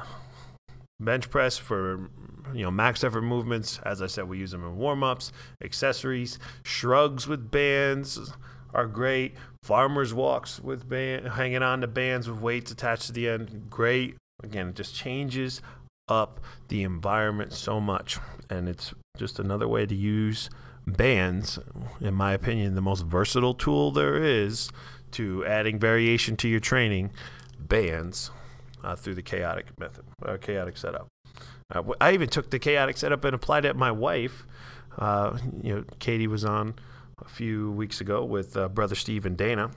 bench press for you know max effort movements. As I said, we use them in warm ups, accessories, shrugs with bands are great. Farmers walks with band, hanging on to bands with weights attached to the end, great. Again, it just changes up the environment so much, and it's just another way to use bands, in my opinion, the most versatile tool there is to adding variation to your training, bands, uh, through the chaotic method, uh, chaotic setup. Uh, I even took the chaotic setup and applied it my wife. Uh, you know, Katie was on a few weeks ago with uh, brother Steve and Dana.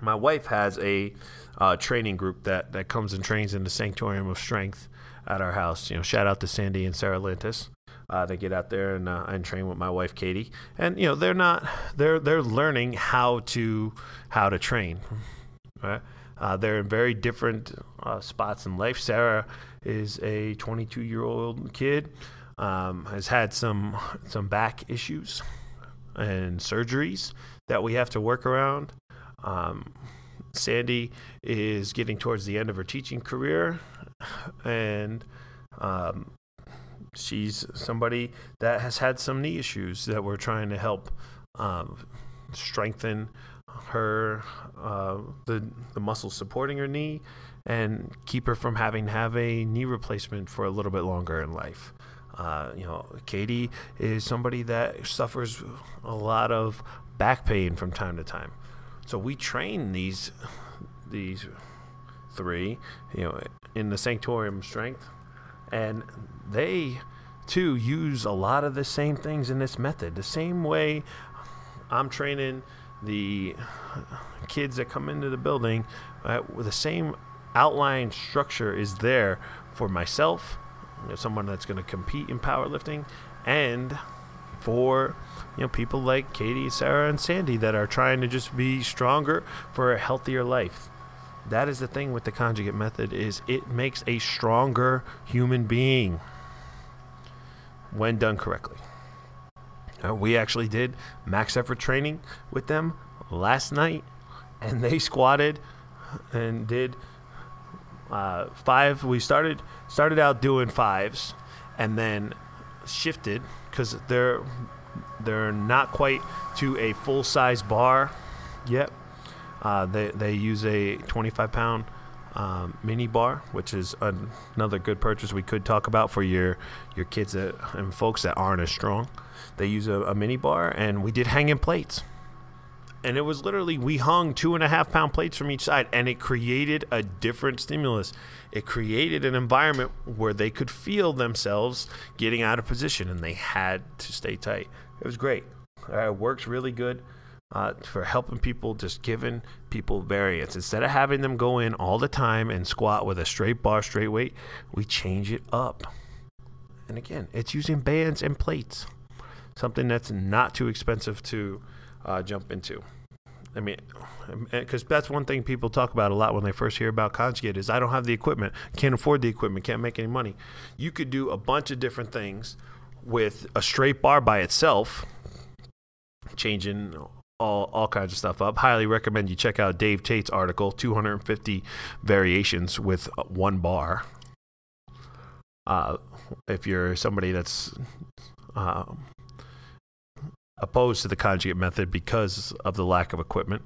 My wife has a uh, training group that, that comes and trains in the Sanctorium of Strength at our house. You know, shout out to Sandy and Sarah Lintis. Uh, they get out there and uh, and train with my wife Katie, and you know they're not they're they're learning how to how to train. Right? Uh, they're in very different uh, spots in life. Sarah is a 22 year old kid, um, has had some some back issues and surgeries that we have to work around. Um, Sandy is getting towards the end of her teaching career, and um, she's somebody that has had some knee issues that we're trying to help um, strengthen her uh, the the muscles supporting her knee and keep her from having have a knee replacement for a little bit longer in life. Uh, you know, Katie is somebody that suffers a lot of back pain from time to time. So we train these these three, you know, in the sanctorium strength and they too use a lot of the same things in this method. The same way I'm training the kids that come into the building, uh, the same outline structure is there for myself, you know, someone that's going to compete in powerlifting, and for you know people like Katie, Sarah, and Sandy that are trying to just be stronger for a healthier life that is the thing with the conjugate method is it makes a stronger human being when done correctly. Uh, we actually did max effort training with them last night, and they squatted and did Uh, five. We started started out doing fives, and then shifted because they're they're not quite to a full size bar yet. Uh, they they use a 25 pound um, mini bar, which is an, another good purchase we could talk about for your your kids that, and folks that aren't as strong. They use a, a mini bar, and we did hanging plates. And it was literally we hung two and a half pound plates from each side, and it created a different stimulus. It created an environment where they could feel themselves getting out of position, and they had to stay tight. It was great. Uh, it works really good uh, for helping people, just giving people variance. Instead of having them go in all the time and squat with a straight bar, straight weight, we change it up. And again, it's using bands and plates, something that's not too expensive to uh, jump into. I mean, because that's one thing people talk about a lot when they first hear about conjugate is I don't have the equipment, can't afford the equipment, can't make any money. You could do a bunch of different things with a straight bar by itself, changing all, all kinds of stuff up. Highly recommend you check out Dave Tate's article, 250 variations with one bar. Uh, if you're somebody that's uh, opposed to the conjugate method because of the lack of equipment,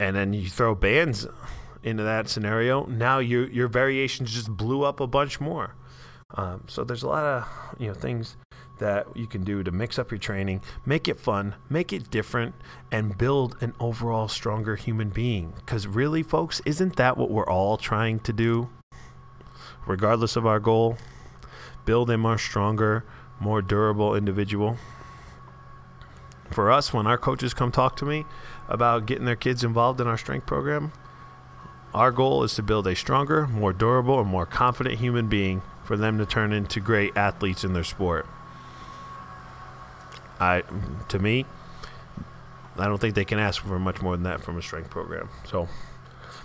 and then you throw bands into that scenario, now your your variations just blew up a bunch more. Um, so there's a lot of you know things that you can do to mix up your training, make it fun, make it different, and build an overall stronger human being. Because really, folks, isn't that what we're all trying to do? Regardless of our goal, build a more stronger, more durable individual. For us, when our coaches come talk to me about getting their kids involved in our strength program, our goal is to build a stronger, more durable, and more confident human being for them to turn into great athletes in their sport. I, to me, I don't think they can ask for much more than that from a strength program. So,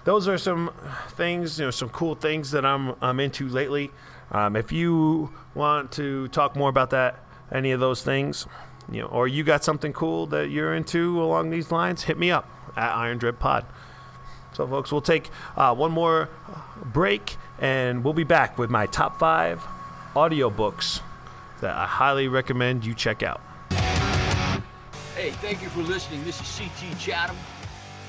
those are some things, you know, some cool things that I'm I'm into lately. Um, if you want to talk more about that, any of those things, you know, or you got something cool that you're into along these lines, hit me up at Iron Dread Pod. So, folks, we'll take uh, one more break, and we'll be back with my top five audiobooks that I highly recommend you check out. Hey, thank you for listening. This is CT Chatham,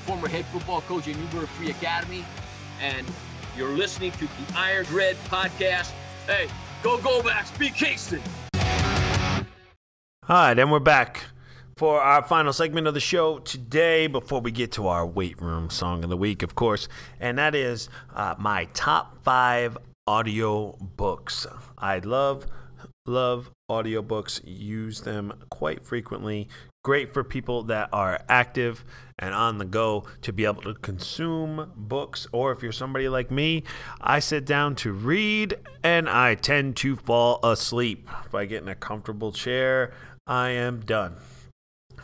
former head football coach at Newburgh Free Academy, and you're listening to the Iron Dread podcast. Hey, go go beat Kingston. All right, and we're back for our final segment of the show today before we get to our weight room song of the week, of course, and that is uh, my top five audio books. I love, love audiobooks, use them quite frequently. Great for people that are active and on the go to be able to consume books. Or if you're somebody like me, I sit down to read and I tend to fall asleep. If I get in a comfortable chair, I am done.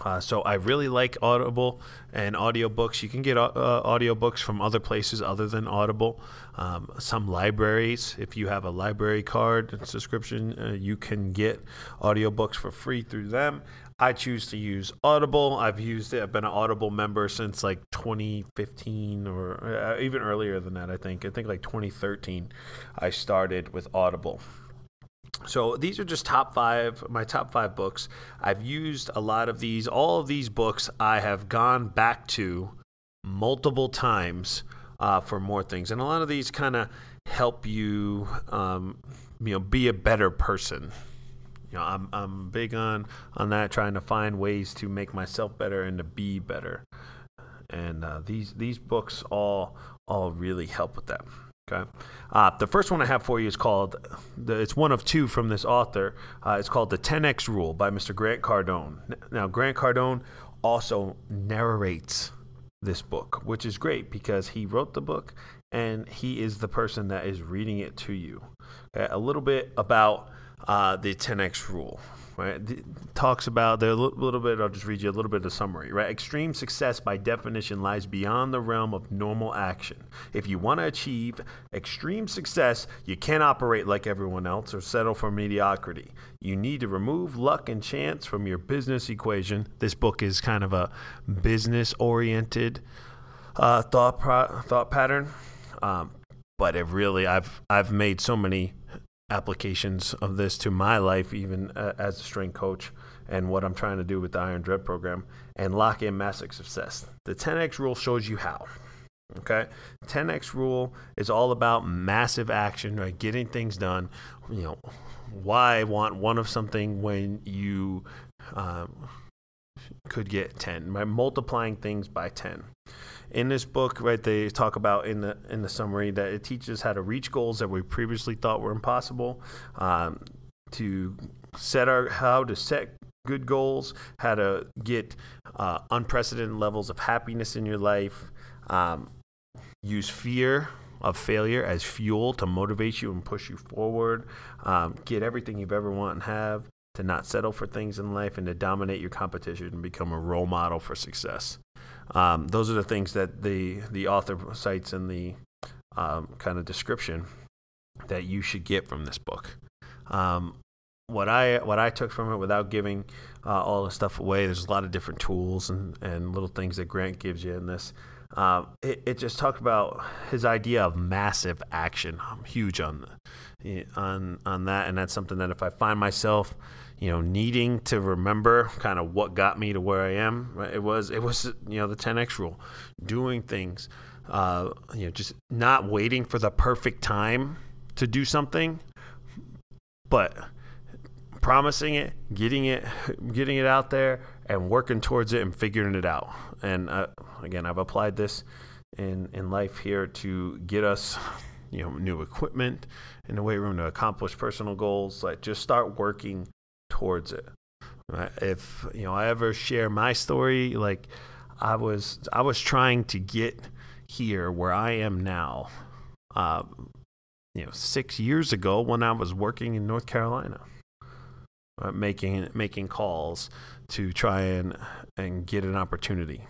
Uh, so I really like Audible and audiobooks. You can get uh, audiobooks from other places other than Audible. Um, some libraries, if you have a library card subscription, uh, you can get audiobooks for free through them. I choose to use Audible. I've used it. I've been an Audible member since like 2015 or uh, even earlier than that, I think. I think like 2013 I started with Audible. So these are just top five, my top five books. I've used a lot of these. All of these books I have gone back to multiple times uh, for more things, and a lot of these kind of help you, um, you know, be a better person. You know, I'm I'm big on on that, trying to find ways to make myself better and to be better. And uh, these these books all all really help with that. Okay. Uh, the first one I have for you is called, the, it's one of two from this author. Uh, it's called The 10X Rule by Mr. Grant Cardone. Now, Grant Cardone also narrates this book, which is great because he wrote the book and he is the person that is reading it to you. Okay? A little bit about uh, the 10X Rule right? talks about there a little bit. I'll just read you a little bit of summary, right? Extreme success, by definition, lies beyond the realm of normal action. If you want to achieve extreme success, you can't operate like everyone else or settle for mediocrity. You need to remove luck and chance from your business equation. This book is kind of a business-oriented uh, thought pro- thought pattern. Um, but it really I've I've made so many applications of this to my life, even uh, as a strength coach, and what I'm trying to do with the Iron Dread program, and lock in massive success. The 10x rule shows you how. Okay, 10x rule is all about massive action, right? Getting things done. You know, why want one of something when you um, could get 10 by multiplying things by 10 in this book right they talk about in the in the summary that it teaches how to reach goals that we previously thought were impossible um, to set our how to set good goals how to get uh, unprecedented levels of happiness in your life um, use fear of failure as fuel to motivate you and push you forward um, get everything you've ever wanted and have to not settle for things in life and to dominate your competition and become a role model for success. Um, those are the things that the the author cites in the um, kind of description that you should get from this book. Um, what I what I took from it, without giving uh, all the stuff away, there's a lot of different tools and, and little things that Grant gives you in this. Um, it, it, just talked about his idea of massive action. I'm huge on the, on on that, and that's something that if I find myself you know, needing to remember kind of what got me to where I am. It was it was you know the 10x rule, doing things, uh, you know, just not waiting for the perfect time to do something, but promising it, getting it, getting it out there, and working towards it and figuring it out. And uh, again, I've applied this in in life here to get us you know new equipment in the weight room to accomplish personal goals like just start working towards it. If you know I ever share my story, like I was I was trying to get here where I am now. Uh, you know, six years ago when I was working in North Carolina, uh, making making calls to try and and get an opportunity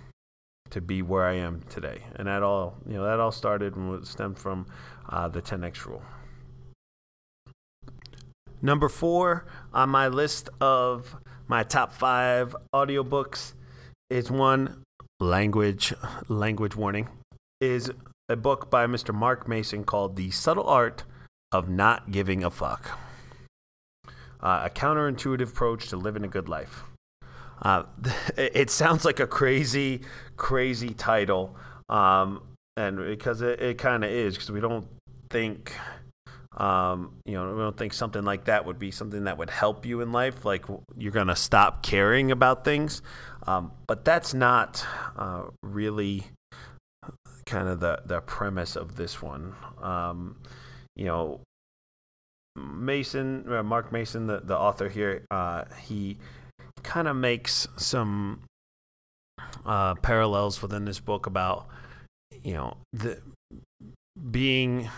to be where I am today, and that all you know that all started and stemmed from uh, the 10x rule. Number four on my list of my top five audiobooks is one language language warning is a book by Mr. Mark Mason called The Subtle Art of Not Giving a Fuck. Uh, a counterintuitive approach to living a good life. Uh, it sounds like a crazy, crazy title, um, and because it, it kind of is, because we don't think um, you know, I don't think something like that would be something that would help you in life. Like you're going to stop caring about things. Um, but that's not uh, really kind of the, the premise of this one. Um, you know, Manson, uh, Mark Mason, the, the author here, uh, he kind of makes some uh, parallels within this book about, you know, the being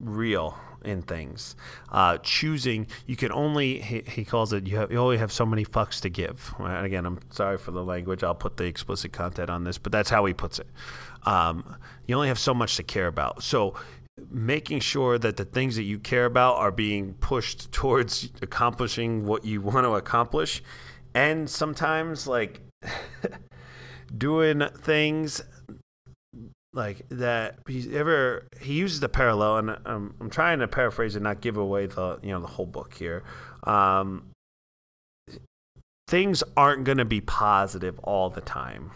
real in things. Uh, choosing, you can only, he, he calls it, you, have, you only have so many fucks to give. Right? Again, I'm sorry for the language. I'll put the explicit content on this, but that's how he puts it. Um, you only have so much to care about. So, making sure that the things that you care about are being pushed towards accomplishing what you want to accomplish. And sometimes, like, doing things like that he's ever he uses the parallel and I'm, I'm trying to paraphrase and not give away the you know the whole book here. Um, things aren't going to be positive all the time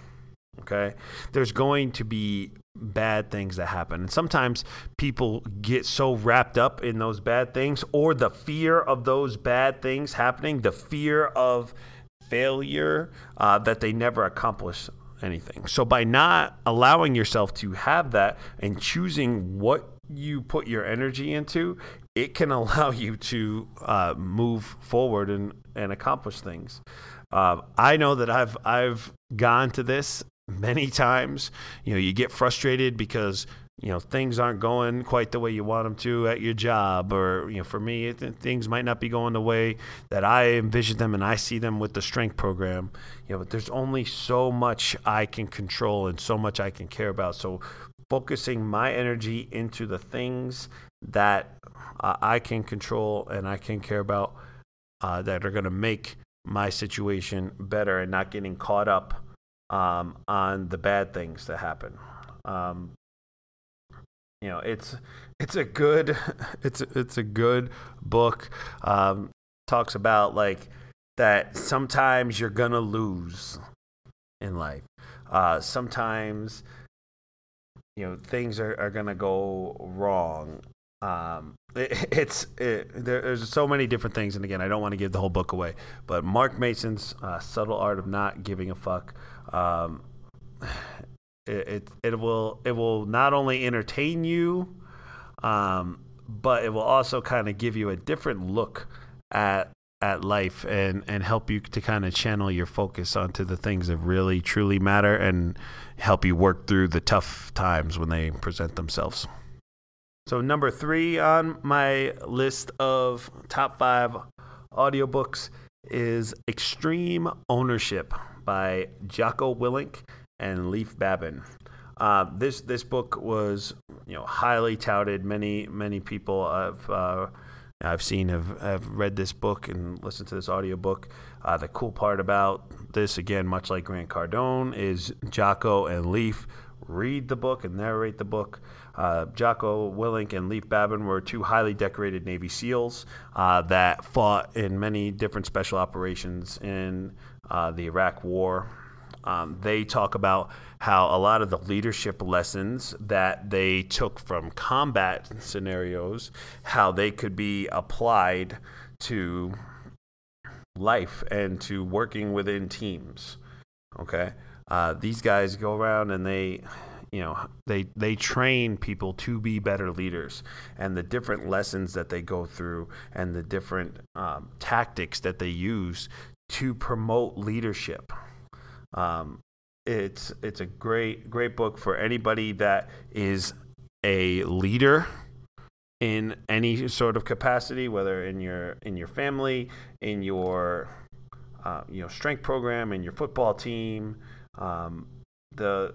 okay? There's going to be bad things that happen. And sometimes people get so wrapped up in those bad things or the fear of those bad things happening the fear of failure uh, that they never accomplish anything. So by not allowing yourself to have that and choosing what you put your energy into, it can allow you to uh, move forward and, and accomplish things. Uh, I know that I've I've gone to this many times. You know, you get frustrated because you know things aren't going quite the way you want them to at your job or you know for me things might not be going the way that i envision them and i see them with the strength program. You know but there's only so much i can control and so much i can care about. So focusing my energy into the things that uh, i can control and i can care about uh, that are going to make my situation better and not getting caught up um, on the bad things that happen. Um, you know, it's it's a good it's it's a good book. Um, talks about like that sometimes you're gonna lose in life. Uh, sometimes you know things are, are gonna go wrong. Um, it, it's it, there, there's so many different things, and again, I don't want to give the whole book away. But Mark mason's uh, "Subtle Art of Not Giving a Fuck." Um, it, it, will it will not only entertain you, um, but it will also kind of give you a different look at at life and and help you to kind of channel your focus onto the things that really truly matter and help you work through the tough times when they present themselves. So number 3 on my list of top 5 audiobooks is Extreme Ownership by Jocko Willink and Leif Babin. Uh, this this book was you know highly touted. Many many people have uh, I've seen have, have read this book and listened to this audiobook. Uh, the cool part about this, again, much like Grant Cardone, is Jocko and Leif read the book and narrate the book. Uh, Jocko Willink and Leif Babin were two highly decorated Navy SEALs uh, that fought in many different special operations in uh, the Iraq War. Um, they talk about how a lot of the leadership lessons that they took from combat scenarios, how they could be applied to life and to working within teams. Okay, uh, these guys go around and they you know they they train people to be better leaders and the different lessons that they go through and the different um, tactics that they use to promote leadership um, it's it's a great great book for anybody that is a leader in any sort of capacity, whether in your in your family, in your uh, you know strength program, in your football team. Um, the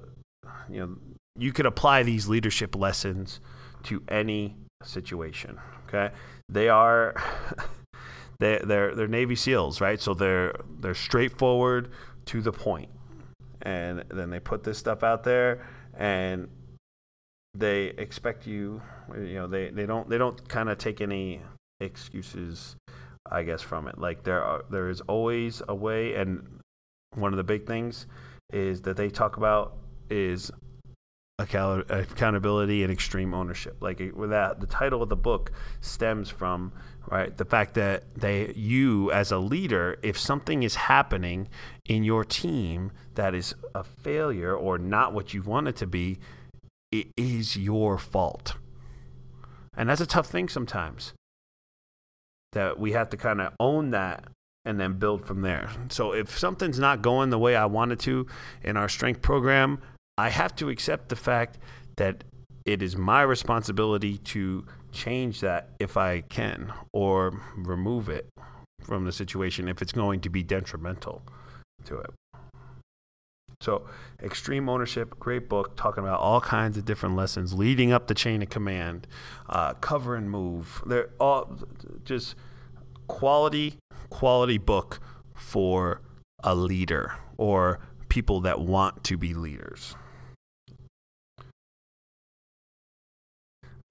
you know you could apply these leadership lessons to any situation. Okay, they are they they're they're Navy SEALs, right? So they're they're straightforward to the point. And then they put this stuff out there and they expect you you know they, they don't they don't kind of take any excuses i guess from it. Like there are there is always a way and one of the big things is that they talk about is accountability and extreme ownership. Like with that the title of the book stems from right the fact that they you as a leader if something is happening in your team that is a failure or not what you want it to be it is your fault. And that's a tough thing sometimes that we have to kind of own that and then build from there. So if something's not going the way i wanted to in our strength program i have to accept the fact that it is my responsibility to change that if I can or remove it from the situation if it's going to be detrimental to it. So, Extreme Ownership, great book, talking about all kinds of different lessons leading up the chain of command, uh, cover and move. They're all just quality, quality book for a leader or people that want to be leaders.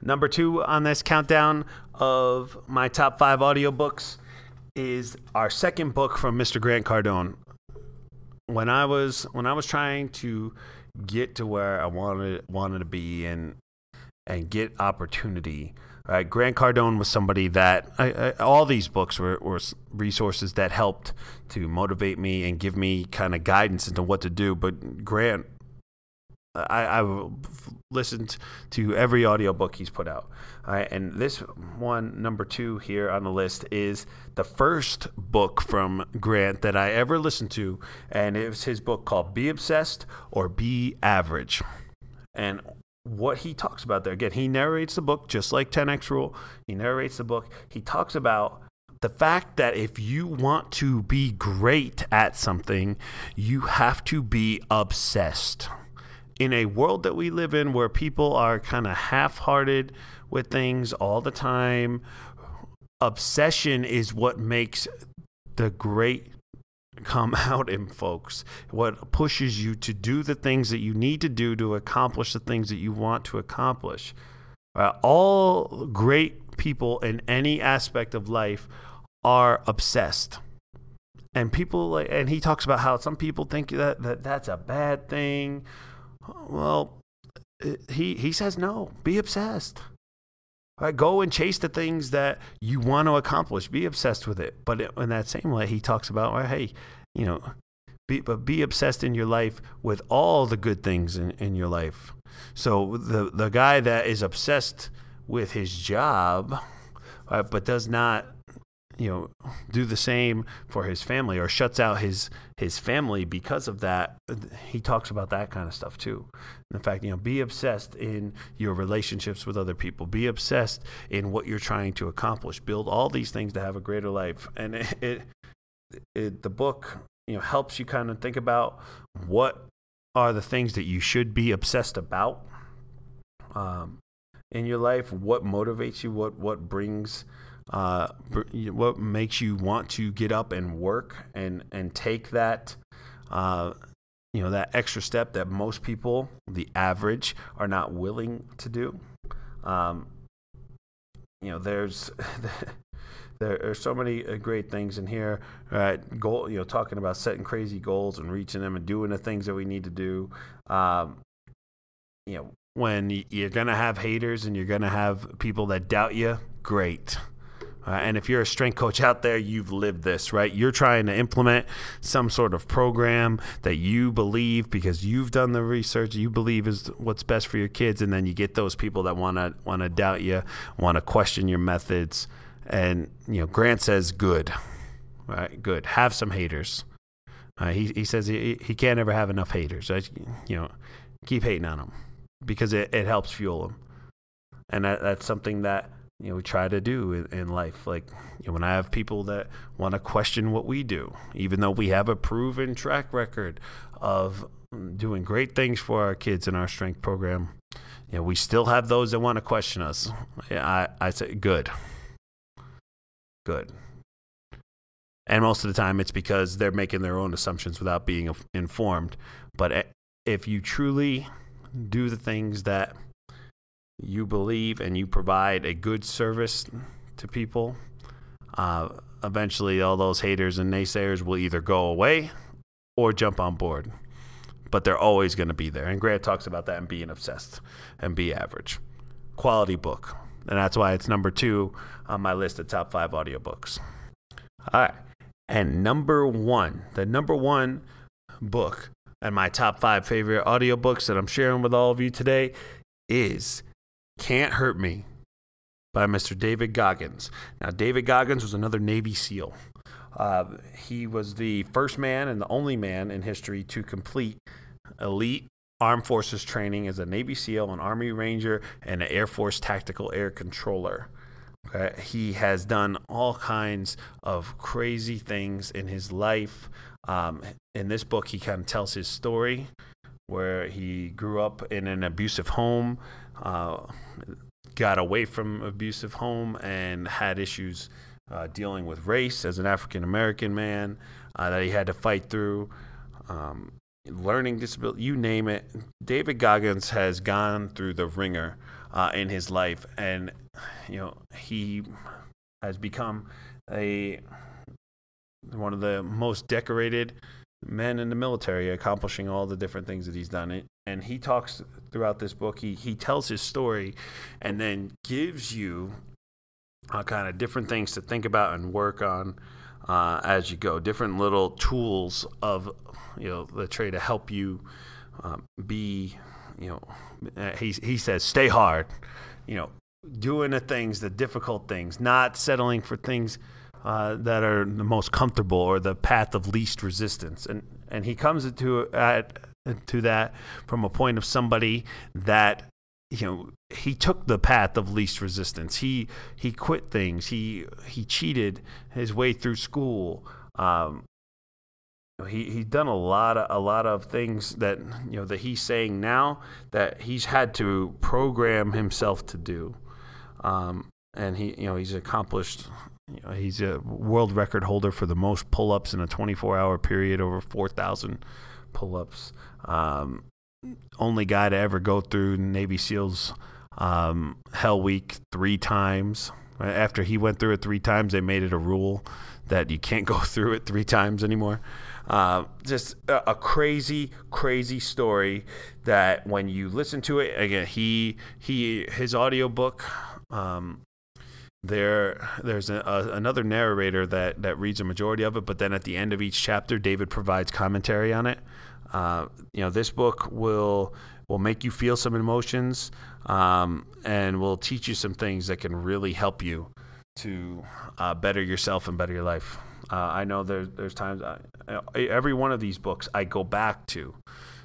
Number two on this countdown of my top five audiobooks is our second book from Mr. Grant Cardone. When I was when I was trying to get to where I wanted wanted to be and and get opportunity, right? Grant Cardone was somebody that I, I, all these books were, were resources that helped to motivate me and give me kind of guidance into what to do. But Grant I, I listened to every audiobook he's put out. and this one, number two here on the list, is the first book from Grant that I ever listened to. And it was his book called Be Obsessed or Be Average. And what he talks about there, again, he narrates the book just like 10X Rule. He narrates the book. He talks about the fact that if you want to be great at something, you have to be obsessed in a world that we live in where people are kind of half hearted with things all the time, obsession is what makes the great come out in folks. What pushes you to do the things that you need to do to accomplish the things that you want to accomplish. Uh, all great people in any aspect of life are obsessed. And people and he talks about how some people think that, that that's a bad thing. Well, he he says no. Be obsessed. Right, go and chase the things that you want to accomplish. Be obsessed with it. But in that same way, he talks about, well, hey, you know, be, but be obsessed in your life with all the good things in, in your life. So the the guy that is obsessed with his job, right, but does not you know do the same for his family or shuts out his his family because of that he talks about that kind of stuff too. In fact you know be obsessed in your relationships with other people. Be obsessed in what you're trying to accomplish. Build all these things to have a greater life. And it, it, it the book you know helps you kind of think about what are the things that you should be obsessed about um, in your life. What motivates you? What what brings uh, what makes you want to get up and work and and take that uh, you know that extra step that most people the average are not willing to do? Um, you know there's there are so many uh, great things in here right? Goal you know talking about setting crazy goals and reaching them and doing the things that we need to do. Um, you know when you're gonna have haters and you're gonna have people that doubt you great uh, and if you're a strength coach out there, you've lived this, right? You're trying to implement some sort of program that you believe because you've done the research, you believe is what's best for your kids, and then you get those people that want to want to doubt you, want to question your methods, and you know, Grant says good, right? Good. Have some haters. Uh, he he says he he can't ever have enough haters. Right? You know, keep hating on them because it, it helps fuel them, and that, that's something that you know we try to do in, in life. Like you know, when i have people that want to question what we do even though we have a proven track record of doing great things for our kids in our strength program you know we still have those that want to question us. I i say good. Good. And most of the time it's because they're making their own assumptions without being informed. But eh, if you truly do the things that you believe and you provide a good service to people, uh, eventually all those haters and naysayers will either go away or jump on board. But they're always going to be there. And Grant talks about that and being obsessed and be average. Quality book. And that's why it's number two on my list of top five audiobooks. All right. And number one, the number one book and my top five favorite audiobooks that I'm sharing with all of you today is can't Hurt Me by Mr. David Goggins. Now, David Goggins was another Navy SEAL. Uh, he was the first man and the only man in history to complete elite armed forces training as a Navy SEAL, an Army Ranger, and an Air Force Tactical Air Controller. Okay. He has done all kinds of crazy things in his life. Um, in this book, he kind of tells his story where he grew up in an abusive home, uh, got away from abusive home, and had issues uh, dealing with race as an African American man uh, that he had to fight through. Um, learning disability, you name it. David Goggins has gone through the ringer uh, in his life, and you know he has become a one of the most decorated men in the military accomplishing all the different things that he's done. And he talks throughout this book, he, he tells his story and then gives you uh, kind of different things to think about and work on uh, as you go, different little tools of, you know, the tray to help you um, be, you know, uh, he, he says, stay hard, you know, doing the things, the difficult things, not settling for things uh, that are the most comfortable or the path of least resistance. And and he comes to at to that from a point of somebody that you know he took the path of least resistance. He he quit things. He he cheated his way through school. Um, he he's done a lot of a lot of things that you know that he's saying now that he's had to program himself to do. Um, and he you know he's accomplished you know, he's a world record holder for the most pull-ups in a 24-hour period, over 4,000 pull-ups. Um, only guy to ever go through Navy SEALs um, Hell Week three times. After he went through it three times, they made it a rule that you can't go through it three times anymore. Uh, just a, a, crazy, crazy story that when you listen to it again, he he his audiobook. Um, there there's a, a, another narrator that that reads a majority of it, but then at the end of each chapter, David provides commentary on it. Uh, you know, this book will will make you feel some emotions um, and will teach you some things that can really help you to uh, better yourself and better your life. Uh, I know there's there's times I, every one of these books I go back to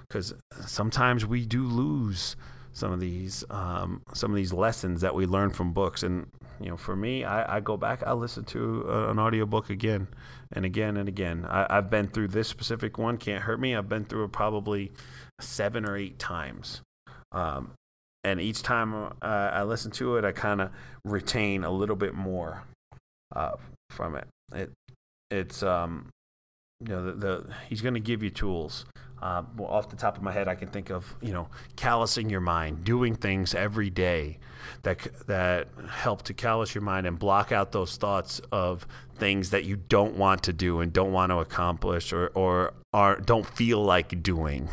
because sometimes we do lose some of these um, some of these lessons that we learn from books and you know for me I, I go back I listen to a, an audiobook again and again and again. I, I've been through this specific one can't hurt me. I've been through it probably seven or eight times. Um, and each time uh, I listen to it I kind of retain a little bit more uh, from it. It it's um, you know the, the he's going to give you tools. Uh, well, off the top of my head, I can think of you know callousing your mind, doing things every day that that help to callous your mind and block out those thoughts of things that you don't want to do and don't want to accomplish or or are don't feel like doing.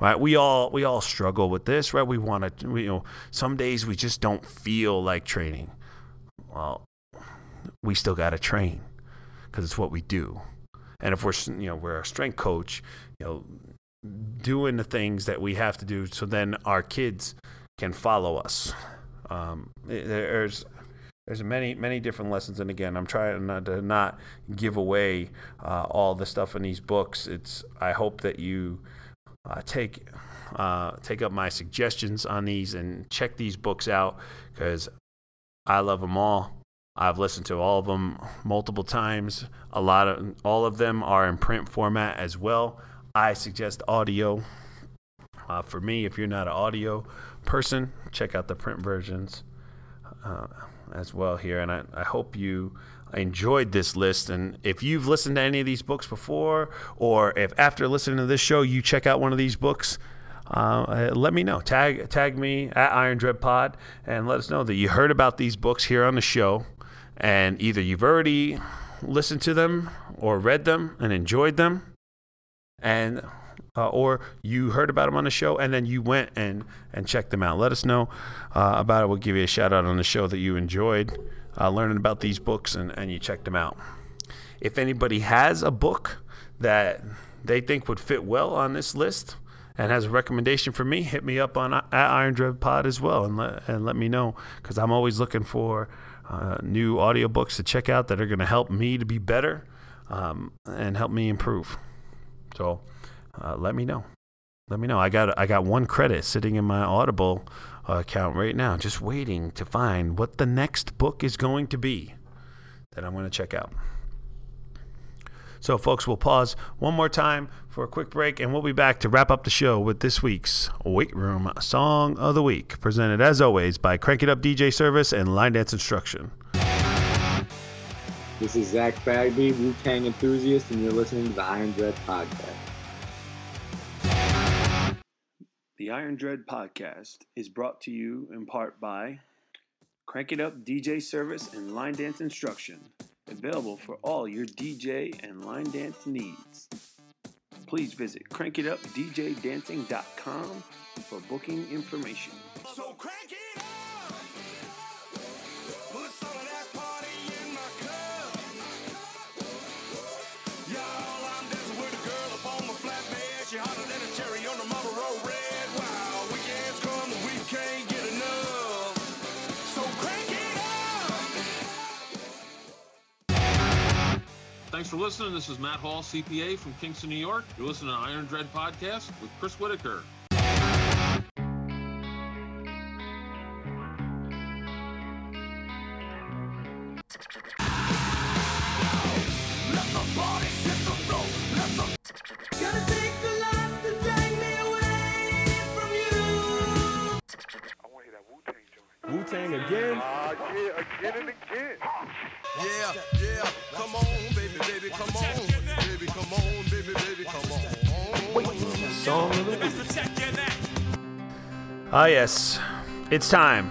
Right? We all we all struggle with this, right? We want to, you know, some days we just don't feel like training. Well, we still got to train because it's what we do. And if we're you know we're a strength coach, you know, doing the things that we have to do, so then our kids can follow us. Um, there's there's many many different lessons, and again, I'm trying not to not give away uh, all the stuff in these books. It's I hope that you uh, take uh, take up my suggestions on these and check these books out because I love them all. I've listened to all of them multiple times. A lot of all of them are in print format as well. I suggest audio. Uh, for me, if you're not an audio person, check out the print versions uh, as well here. And I, I hope you enjoyed this list. And if you've listened to any of these books before, or if after listening to this show you check out one of these books, uh, let me know. Tag tag me at Iron Dread Pod and let us know that you heard about these books here on the show and either you've already listened to them or read them and enjoyed them, and uh, or you heard about them on the show and then you went and and checked them out. Let us know uh, about it. We'll give you a shout out on the show that you enjoyed uh, learning about these books and, and you checked them out. If anybody has a book that they think would fit well on this list and has a recommendation for me, hit me up on at Iron Dread Pod as well and let and let me know because I'm always looking for uh, new audiobooks to check out that are going to help me to be better um, and help me improve. So uh, let me know. Let me know. I got I got one credit sitting in my Audible uh, account right now, just waiting to find what the next book is going to be that I'm going to check out. So, folks, we'll pause one more time for a quick break, and we'll be back to wrap up the show with this week's Weight Room Song of the Week, presented as always by Crank It Up DJ Service and Line Dance Instruction. This is Zach Bagby, Wu Tang enthusiast, and you're listening to the Iron Dread Podcast. The Iron Dread Podcast is brought to you in part by Crank It Up DJ Service and Line Dance Instruction available for all your DJ and line dance needs. Please visit crankitupdjdancing.com for booking information. So crank it up! Thanks for listening. This is Matt Hall, CPA from Kingston, New York. You're listening to Iron Dread Podcast with Chris Whittaker. Ah, yes. It's time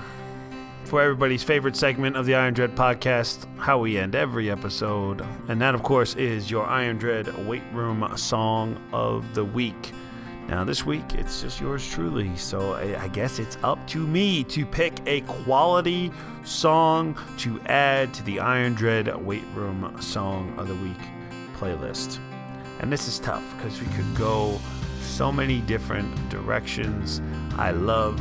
for everybody's favorite segment of the Iron Dread podcast, how we end every episode. And that, of course, is your Iron Dread Weight Room Song of the Week. Now, this week, it's just yours truly. So I, I guess it's up to me to pick a quality song to add to the Iron Dread Weight Room Song of the Week playlist. And this is tough because we could go so many different directions. I love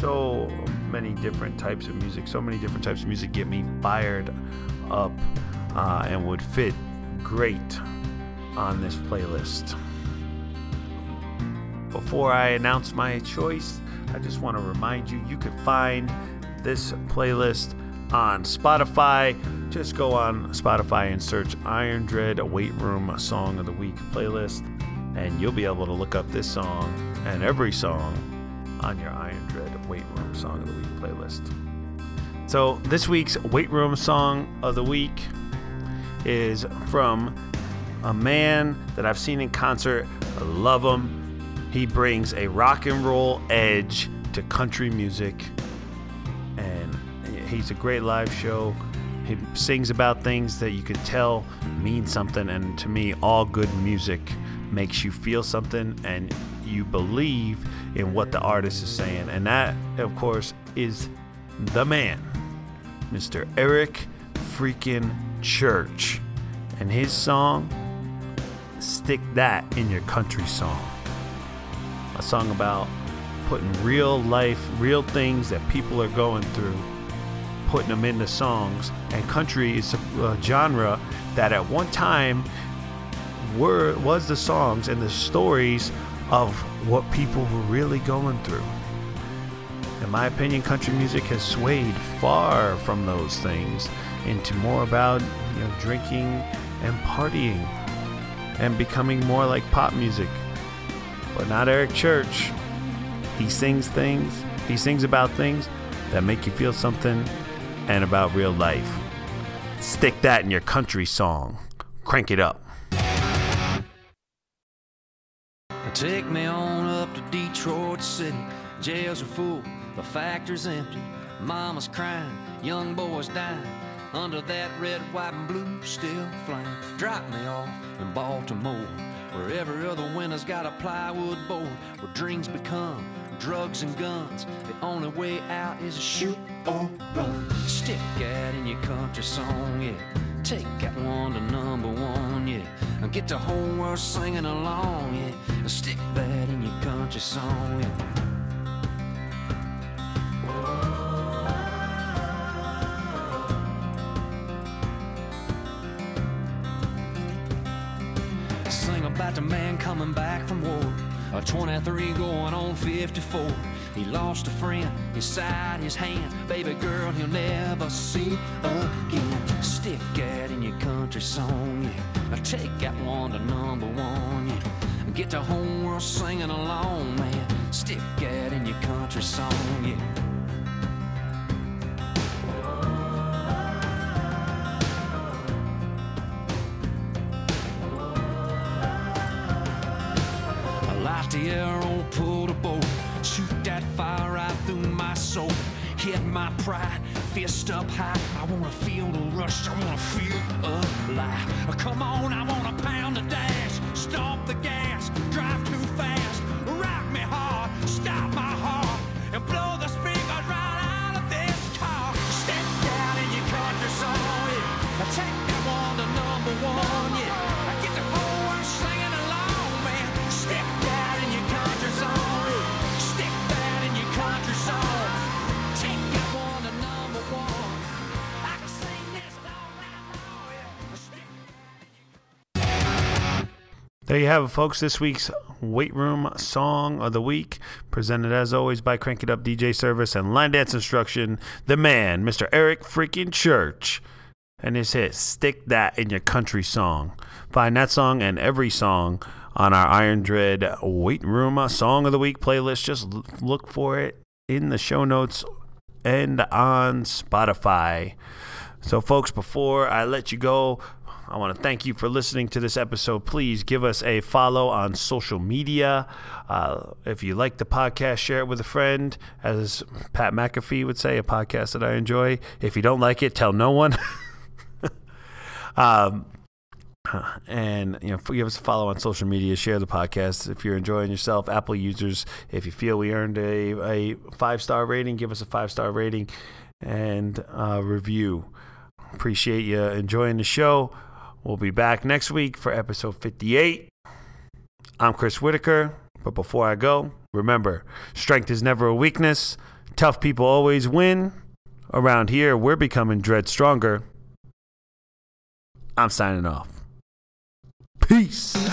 so many different types of music. So many different types of music get me fired up uh, and would fit great on this playlist. Before I announce my choice, I just want to remind you you can find this playlist on Spotify. Just go on Spotify and search Iron Dread Weight Room Song of the Week playlist, and you'll be able to look up this song and every song on your Iron Dread Weight Room Song of the Week playlist. So, this week's Weight Room Song of the Week is from a man that I've seen in concert. I love him. He brings a rock and roll edge to country music, and he's a great live show. He sings about things that you could tell mean something, and to me, all good music makes you feel something and you believe in what the artist is saying. And that, of course, is the man, Mr. Eric freaking Church. And his song, Stick That in Your Country Song. A song about putting real life, real things that people are going through, putting them into songs. And country is a genre that at one time were was the songs and the stories of what people were really going through. In my opinion, country music has swayed far from those things into more about you know drinking and partying and becoming more like pop music. But not Eric Church. He sings things, he sings about things that make you feel something and about real life. Stick that in your country song. Crank it up. Take me on up to Detroit City. Jails are full, the factory's empty. Mama's crying, young boys dying. Under that red, white, and blue still flying. Drop me off in Baltimore, where every other winter's got a plywood board, where dreams become drugs and guns. The only way out is to shoot or run. Stick that in your country song, yeah. Take that one to number one, yeah. And get the whole world singing along, yeah. And stick that in your country song, yeah. Sing about the man coming back from war. A 23 going on 54. He lost a friend, his side, his hand. Baby girl, he'll never see again. Stick that in your country song, yeah. Take that one to number one, yeah. Get the whole world singing along, man. Stick that in your country song, yeah. My pride, fist up high. I wanna feel the rush, I wanna feel alive. Come on, I wanna pound the dash, stomp the gas, drive too There you have it, folks. This week's Weight Room Song of the Week, presented as always by Crank It Up DJ Service and Line Dance Instruction, the man, Mr. Eric freaking Church. And his hit, Stick That in Your Country Song. Find that song and every song on our Iron Dread Weight Room Song of the Week playlist. Just look for it in the show notes and on Spotify. So, folks, before I let you go, I want to thank you for listening to this episode. Please give us a follow on social media. Uh, if you like the podcast, share it with a friend. As Pat McAfee would say, a podcast that I enjoy. If you don't like it, tell no one. um, and you know, give us a follow on social media. Share the podcast if you're enjoying yourself. Apple users, if you feel we earned a, a five star rating, give us a five star rating and uh, review. Appreciate you enjoying the show. We'll be back next week for episode 58. I'm Chris Whittaker, but before I go, remember strength is never a weakness. Tough people always win. Around here, we're becoming dread stronger. I'm signing off. Peace.